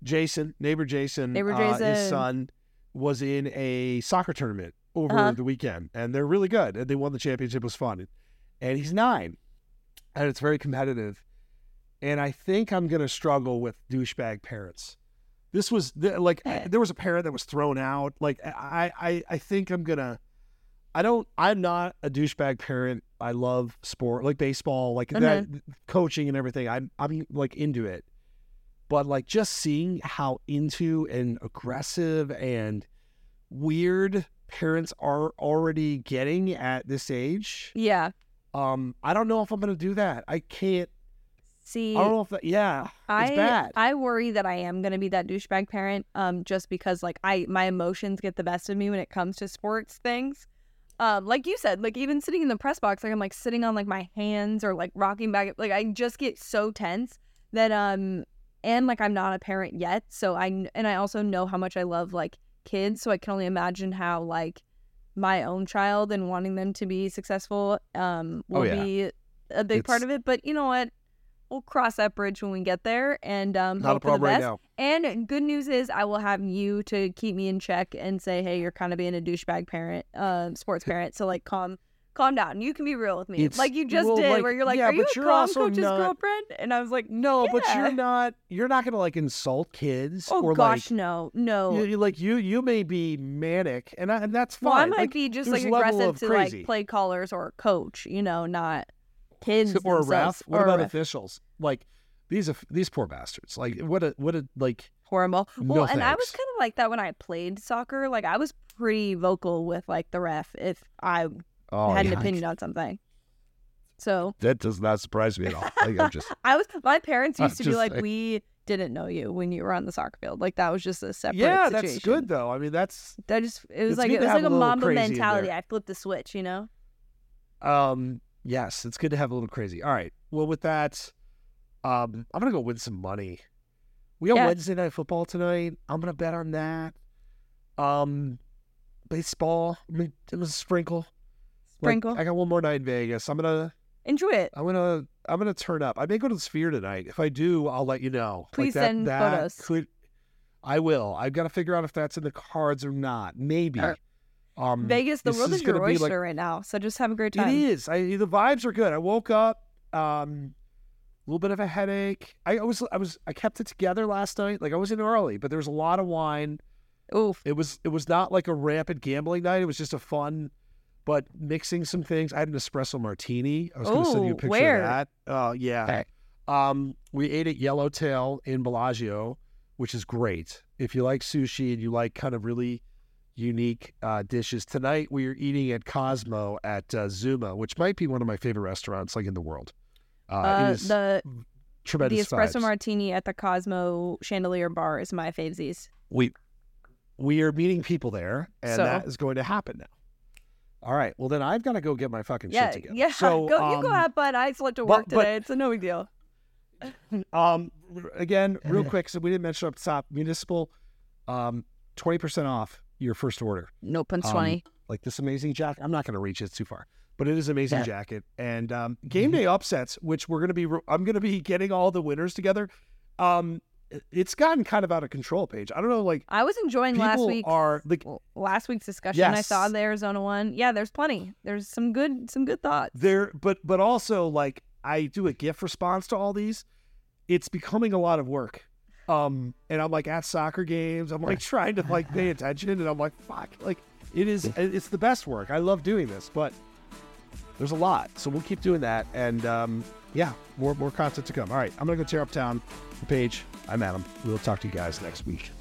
Jason, neighbor Jason, Neighbor uh, his son was in a soccer tournament over Uh-huh. the weekend, and they're really good, and they won the championship. It was fun, and he's nine, and it's very competitive, and I think I'm gonna struggle with douchebag parents. This was the, like Eh. there was a parent that was thrown out. Like I, I, I think I'm gonna. I don't. I'm not a douchebag parent. I love sport, like baseball, like that, coaching and everything. I'm, I'm like into it. But like just seeing how into and aggressive and weird parents are already getting at this age. Yeah. Um, I don't know if I'm gonna do that. I can't. See, I don't know if that. Yeah, I it's bad. I worry that I am gonna be that douchebag parent, um, just because like I my emotions get the best of me when it comes to sports things. Um, like you said, like even sitting in the press box, like I'm like sitting on like my hands or like rocking back, like I just get so tense that um, and like I'm not a parent yet, so I and I also know how much I love like kids, so I can only imagine how like my own child and wanting them to be successful um will Oh, yeah. be a big part of it. But you know what? We'll cross that bridge when we get there and um not a hope for the problem right best. now. And good news is I will have you to keep me in check and say, hey, you're kind of being a douchebag parent, uh, sports [LAUGHS] parent. So like calm calm down. You can be real with me. It's- like you just well, did, like, where you're like, yeah, Are you a you're prom coach's not- girlfriend? And I was like, No, but you're not. You're not gonna like insult kids Oh or gosh, like. no, no. You, you- like you, you may be manic, and I, and that's fine. well, I might Like, be just like aggressive to crazy. like play callers or coach, you know, not kids or a ref. What or about ref. officials? Like these, these poor bastards. Like what a, what a like. horrible. No Well, and I was kind of like that when I played soccer. Like I was pretty vocal with like the ref if I Oh, had an yeah, I- opinion on something. So That does not surprise me at all. Like, I'm just [LAUGHS] I was my parents I'm used to be like, saying. we didn't know you when you were on the soccer field. Like that was just a separate thing. yeah, situation. that's good though. I mean, that's That just it was like it was like a a little Mamba mentality. I flipped the switch, you know. um yes, it's good to have a little crazy. All right. Well, with that, um, I'm gonna go win some money. We got Yeah. Wednesday night football tonight. I'm gonna bet on that. Um, baseball. I mean, it was a sprinkle. Like, Sprinkle. I got one more night in Vegas. I'm gonna Enjoy it. I'm gonna I'm gonna turn up. I may go to the Sphere tonight. If I do, I'll let you know. Like Please that, send that photos. Could I will. I've got to figure out if that's in the cards or not. Maybe. Um, Vegas, the world is, gonna your oyster like- right now. So just have a great time. It is. I the vibes are good. I woke up, um, a little bit of a headache. I was I was I kept it together last night. Like I wasn't early, but there was a lot of wine. Oof. It was it was not like a rampant gambling night. It was just a fun, but mixing some things. I had an espresso martini. I was going to send you a picture where? of that. Oh yeah. Okay. Um, we ate at Yellowtail in Bellagio, which is great. If you like sushi and you like kind of really unique uh, dishes, tonight we are eating at Cosmo at uh, Zuma, which might be one of my favorite restaurants like in the world. Uh, Uh, the tremendous. the espresso vibes. martini at the Cosmo Chandelier Bar is my favesies. we we are meeting people there, and So? that is going to happen now. All right. Well, then I've got to go get my fucking Yeah, shit together. yeah. So, [LAUGHS] go, you go um, have fun. I slept to work but- today. it's a no big deal. [LAUGHS] Um, again, real [LAUGHS] quick, so we didn't mention up top, municipal, um, twenty percent off your first order. No punts Um, twenty. Like this amazing jacket. I'm not going to reach it too far, but it is amazing Yeah. jacket. And um, game day upsets, which we're going to be, re- I'm going to be getting all the winners together. Um, it's gotten kind of out of control. Paige. I don't know, like I was enjoying last week. are like last week's discussion. I saw the Arizona one. Yeah, there's plenty. There's some good some good thoughts. there, but but also like I do a GIF response to all these. It's becoming a lot of work. Um, and I'm like at soccer games. I'm like trying to like pay attention, and I'm like, fuck, like it is. It's the best work. I love doing this, but there's a lot, so we'll keep doing that. And um, yeah, more more content to come. All right, I'm gonna go tear up town. The Paige. I'm Adam. We'll talk to you guys next week.